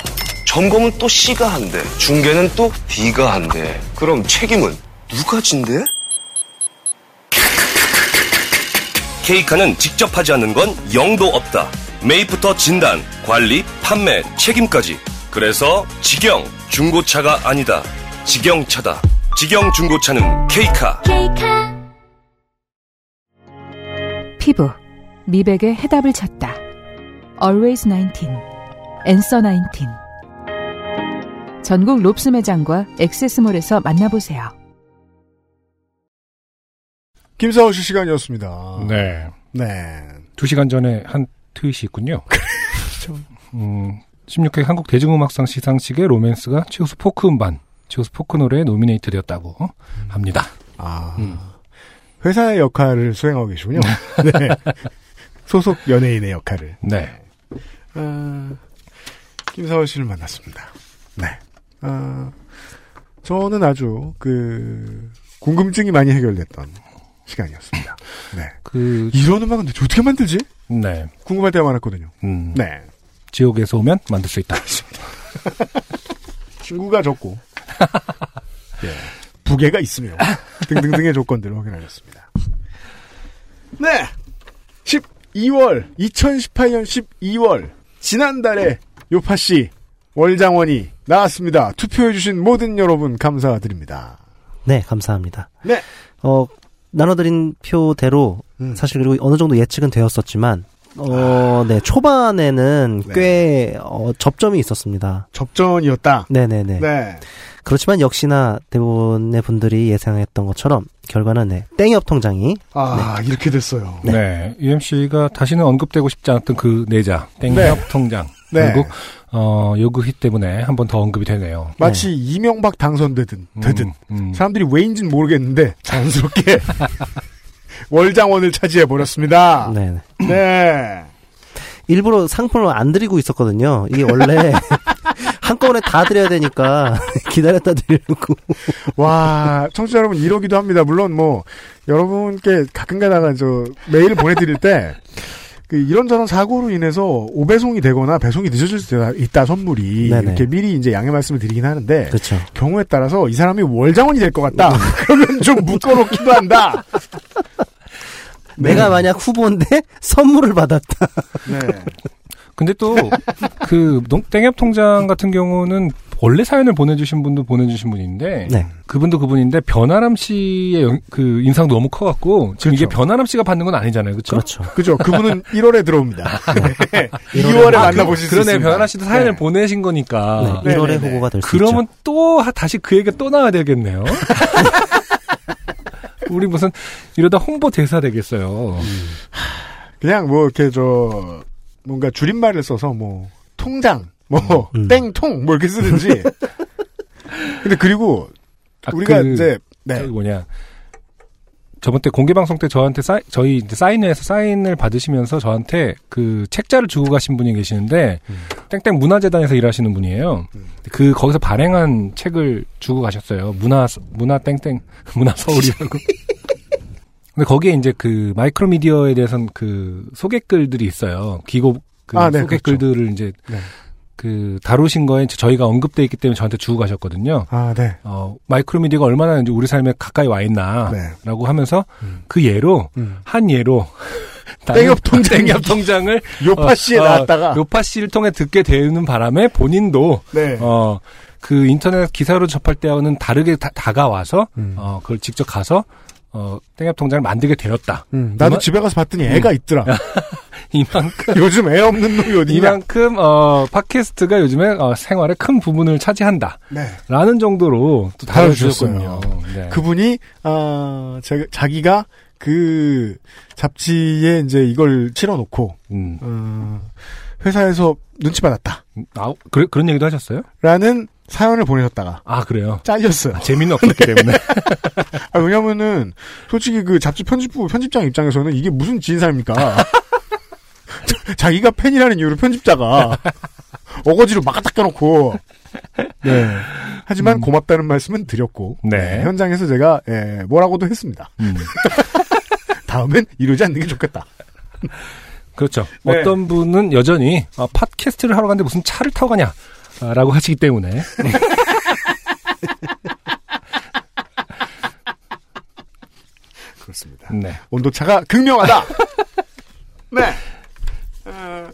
점검은 또 C가 한대. 중개는 또 D가 한대. 그럼 책임은 누가 진대? 케이카는 직접 하지 않는 건 영도 없다. 매입부터 진단, 관리, 판매, 책임까지. 그래서 직영 중고차가 아니다. 직영차다. 직영 중고차는 케이카. 피부, 미백의 해답을 찾다. Always 19, Answer 19. 전국 롭스 매장과 액세스몰에서 만나보세요. 김사월 씨 시간이었습니다. 네. 네. 두 시간 전에 한 트윗이 있군요. 음, 16회 한국 대중음악상 시상식의 로맨스가 최우수 포크 음반, 최우수 포크 노래에 노미네이트 되었다고 합니다. 아. 회사의 역할을 수행하고 계시군요. 네. 소속 연예인의 역할을. 네. 아, 김사월 씨를 만났습니다. 네. 아, 저는 아주 그 궁금증이 많이 해결됐던 시간이었습니다. 네. 그 이런 음악은 대체 어떻게 만들지? 네. 궁금할 때가 많았거든요. 음, 네. 지옥에서 오면 만들 수 있다. 친구가 적고 예. 부계가 있으며 등등등의 조건들을 확인하였습니다. 네. 12월 2018년 12월 지난달에 요파 씨 월장원이 나왔습니다. 투표해주신 모든 여러분 감사드립니다. 네, 감사합니다. 네. 어, 나눠드린 표대로 음. 사실 그리고 어느 정도 예측은 되었었지만 어, 네, 초반에는 네. 꽤 어, 접점이 있었습니다. 접전이었다. 네네네. 네. 그렇지만 역시나 대부분의 분들이 예상했던 것처럼 결과는 네, 땡협 통장이 아 이렇게 됐어요. 네. UMC가 다시는 언급되고 싶지 않았던 그 내자, 땡협 네. 통장. 네. 결국, 어, 요구 힛 때문에 한 번 더 언급이 되네요. 마치 이명박 당선되듯 되듯 음, 음. 사람들이 왜인지는 모르겠는데 자연스럽게 월장원을 차지해 버렸습니다. 네. 네. 일부러 상품을 안 드리고 있었거든요. 이게 원래 한꺼번에 다 드려야 되니까 기다렸다 드리려고. 와, 청취자 여러분 이러기도 합니다. 물론 뭐 여러분께 가끔가다가 저 메일을 보내드릴 때. 그 이런저런 사고로 인해서 오배송이 되거나 배송이 늦어질 수 있다 선물이 네네. 이렇게 미리 이제 양해 말씀을 드리긴 하는데 그렇죠. 경우에 따라서 이 사람이 월장원이 될 것 같다 그러면 좀 묶어놓기도 한다 내가 만약 후보인데 선물을 받았다. 네. 근데 또, 그, 농- 땡협 통장 같은 경우는 원래 사연을 보내주신 분도 보내주신 분인데, 네. 그분도 그분인데, 변아람 씨의 영- 그 인상도 너무 커갖고, 지금 이게 그렇죠. 변아람 씨가 받는 건 아니잖아요. 그쵸? 그렇죠. 그죠 그분은 1월에 들어옵니다 네. 2월에 아, 만나보실 수 그러네. 있습니다 변아람 씨도 사연을 네. 보내신 거니까. 네, 1월에 네네네. 후보가 될수 그러면 있죠. 또 하- 다시 그 얘기가 또 나와야 되겠네요. 우리 무슨 이러다 홍보 대사 되겠어요. 그냥 뭐 이렇게 저 뭔가 줄임말을 써서 뭐 통장 뭐 음. 땡통 뭐 이렇게 쓰든지 근데 그리고 아, 우리가 그, 이제 네 저기 뭐냐 저번 때 공개 방송 때 저한테 사인, 저희 이제 사인회에서 사인을 받으시면서 저한테 그 책자를 주고 가신 분이 계시는데 음. 땡땡 문화재단에서 일하시는 분이에요. 그 거기서 발행한 책을 주고 가셨어요. 문화 문화 땡땡 문화 서울이라고. 근데 거기에 이제 그 마이크로 미디어에 대해서는 그 소개 글들이 있어요. 기고 그 아, 네, 소개글들을 이제 네. 그 다루신 거에 저희가 언급돼 있기 때문에 저한테 주고 가셨거든요. 아, 네. 어, 마이크로미디어가 얼마나 이제 우리 삶에 가까이 와 있나라고 네. 하면서 음. 그 예로 음. 한 예로 땡협 통장 땡협 통장을 요파 씨에 어, 나왔다가 요파 씨를 통해 듣게 되는 바람에 본인도 네. 어 그 인터넷 기사로 접할 때와는 다르게 다, 가와서 음. 어 그걸 직접 가서 어, 땡앱 통장을 만들게 되었다. 음, 나도 이만- 집에 가서 봤더니 애가 있더라. 이만큼 요즘 애 없는 놈이 어디냐? 이만큼 어 팟캐스트가 요즘에 어, 생활의 큰 부분을 차지한다. 네. 라는 정도로 또 다뤄주셨군요. 네. 그분이 아 자, 자기가 그 잡지에 이제 이걸 실어놓고 음. 어, 회사에서 눈치 받았다. 아, 그래, 그런 얘기도 하셨어요? 라는 사연을 보내셨다가 아, 그래요? 잘렸어요. 재미는 없었기 때문에. 아, 왜냐면은 솔직히 그 잡지 편집부 편집장 입장에서는 이게 무슨 진사입니까? 자기가 팬이라는 이유로 편집자가 어거지로 막 갖다 껴놓고 네. 하지만 고맙다는 말씀은 드렸고 네. 네, 현장에서 제가 예, 뭐라고도 했습니다. 음. 다음엔 이러지 않는 게 좋겠다. 그렇죠. 네. 어떤 분은 여전히 아, 팟캐스트를 하러 가는데 무슨 차를 타고 가냐? 아, 라고 하시기 때문에. 그렇습니다. 네. 온도차가 극명하다. 네. 어,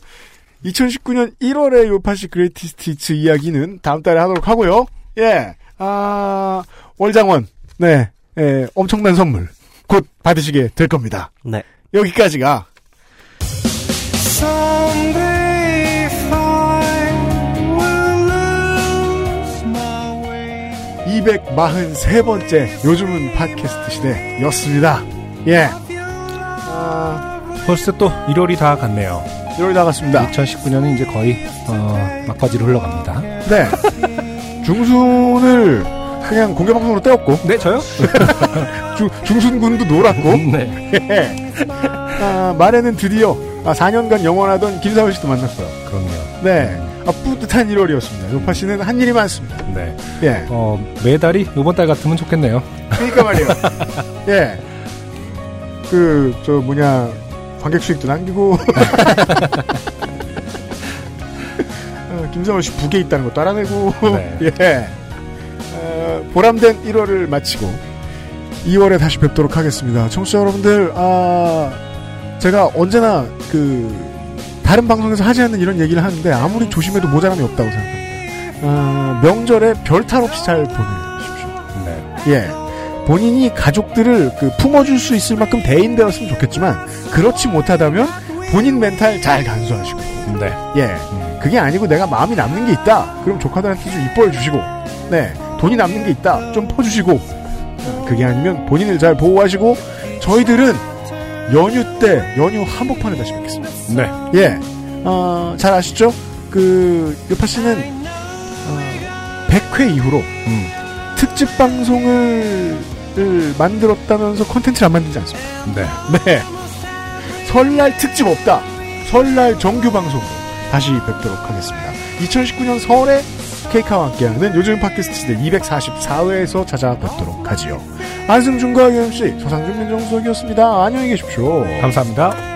2019년 1월의 요파시 Greatest Hits 이야기는 다음 달에 하도록 하고요. 예. 아, 월장원. 네. 예, 엄청난 선물. 곧 받으시게 될 겁니다. 네. 여기까지가 243번째 요즘은 팟캐스트 시대였습니다. 예. 아, 벌써 또 1월이 다 갔네요. 1월이 다 갔습니다. 2019년은 이제 거의 어, 막바지로 흘러갑니다. 네. 중순을 그냥 공개 방송으로 떼었고. 네, 저요? 중, 중순군도 놀았고. 네. 예. 아, 말에는 드디어 아, 4년간 영원하던 김사월 씨도 만났어요. 그럼요. 네. 아, 뿌듯한 1월이었습니다. 요파 씨는 한 일이 많습니다. 네. 예. 어, 매달이 이번 달 같으면 좋겠네요. 그러니까 말이에요. 예. 그, 저, 뭐냐, 관객 수익도 남기고. 어, 김사월 씨 북에 있다는 것도 알아내고. 네. 예. 어, 보람된 1월을 마치고 2월에 다시 뵙도록 하겠습니다. 청취자 여러분들, 아, 제가 언제나 그, 다른 방송에서 하지 않는 이런 얘기를 하는데 아무리 조심해도 모자람이 없다고 생각합니다. 아, 명절에 별 탈 없이 잘 보내십시오. 네. 예. 본인이 가족들을 그 품어줄 수 있을 만큼 대인되었으면 좋겠지만 그렇지 못하다면 본인 멘탈 잘 간수하시고 네. 예 그게 아니고 내가 마음이 남는 게 있다 그럼 조카들한테 좀 이뻐해 주시고 네 돈이 남는 게 있다 좀 퍼주시고 어, 그게 아니면 본인을 잘 보호하시고 저희들은 연휴 때 연휴 한복판에 다시 뵙겠습니다 네. 예. 어, 잘 아시죠? 그, 요파 씨는, 어, 100회 이후로, 음. 특집 방송을, 을 만들었다면서 콘텐츠를 안 만들지 않습니다. 네. 네. 설날 특집 없다. 설날 정규 방송으로 다시 뵙도록 하겠습니다. 2019년 설에 케이카와 함께하는 요즘 팟캐스트 시대 244회에서 찾아뵙도록 하지요. 안승준과 유엠씨, 서상준 민정수석이었습니다. 안녕히 계십시오. 감사합니다.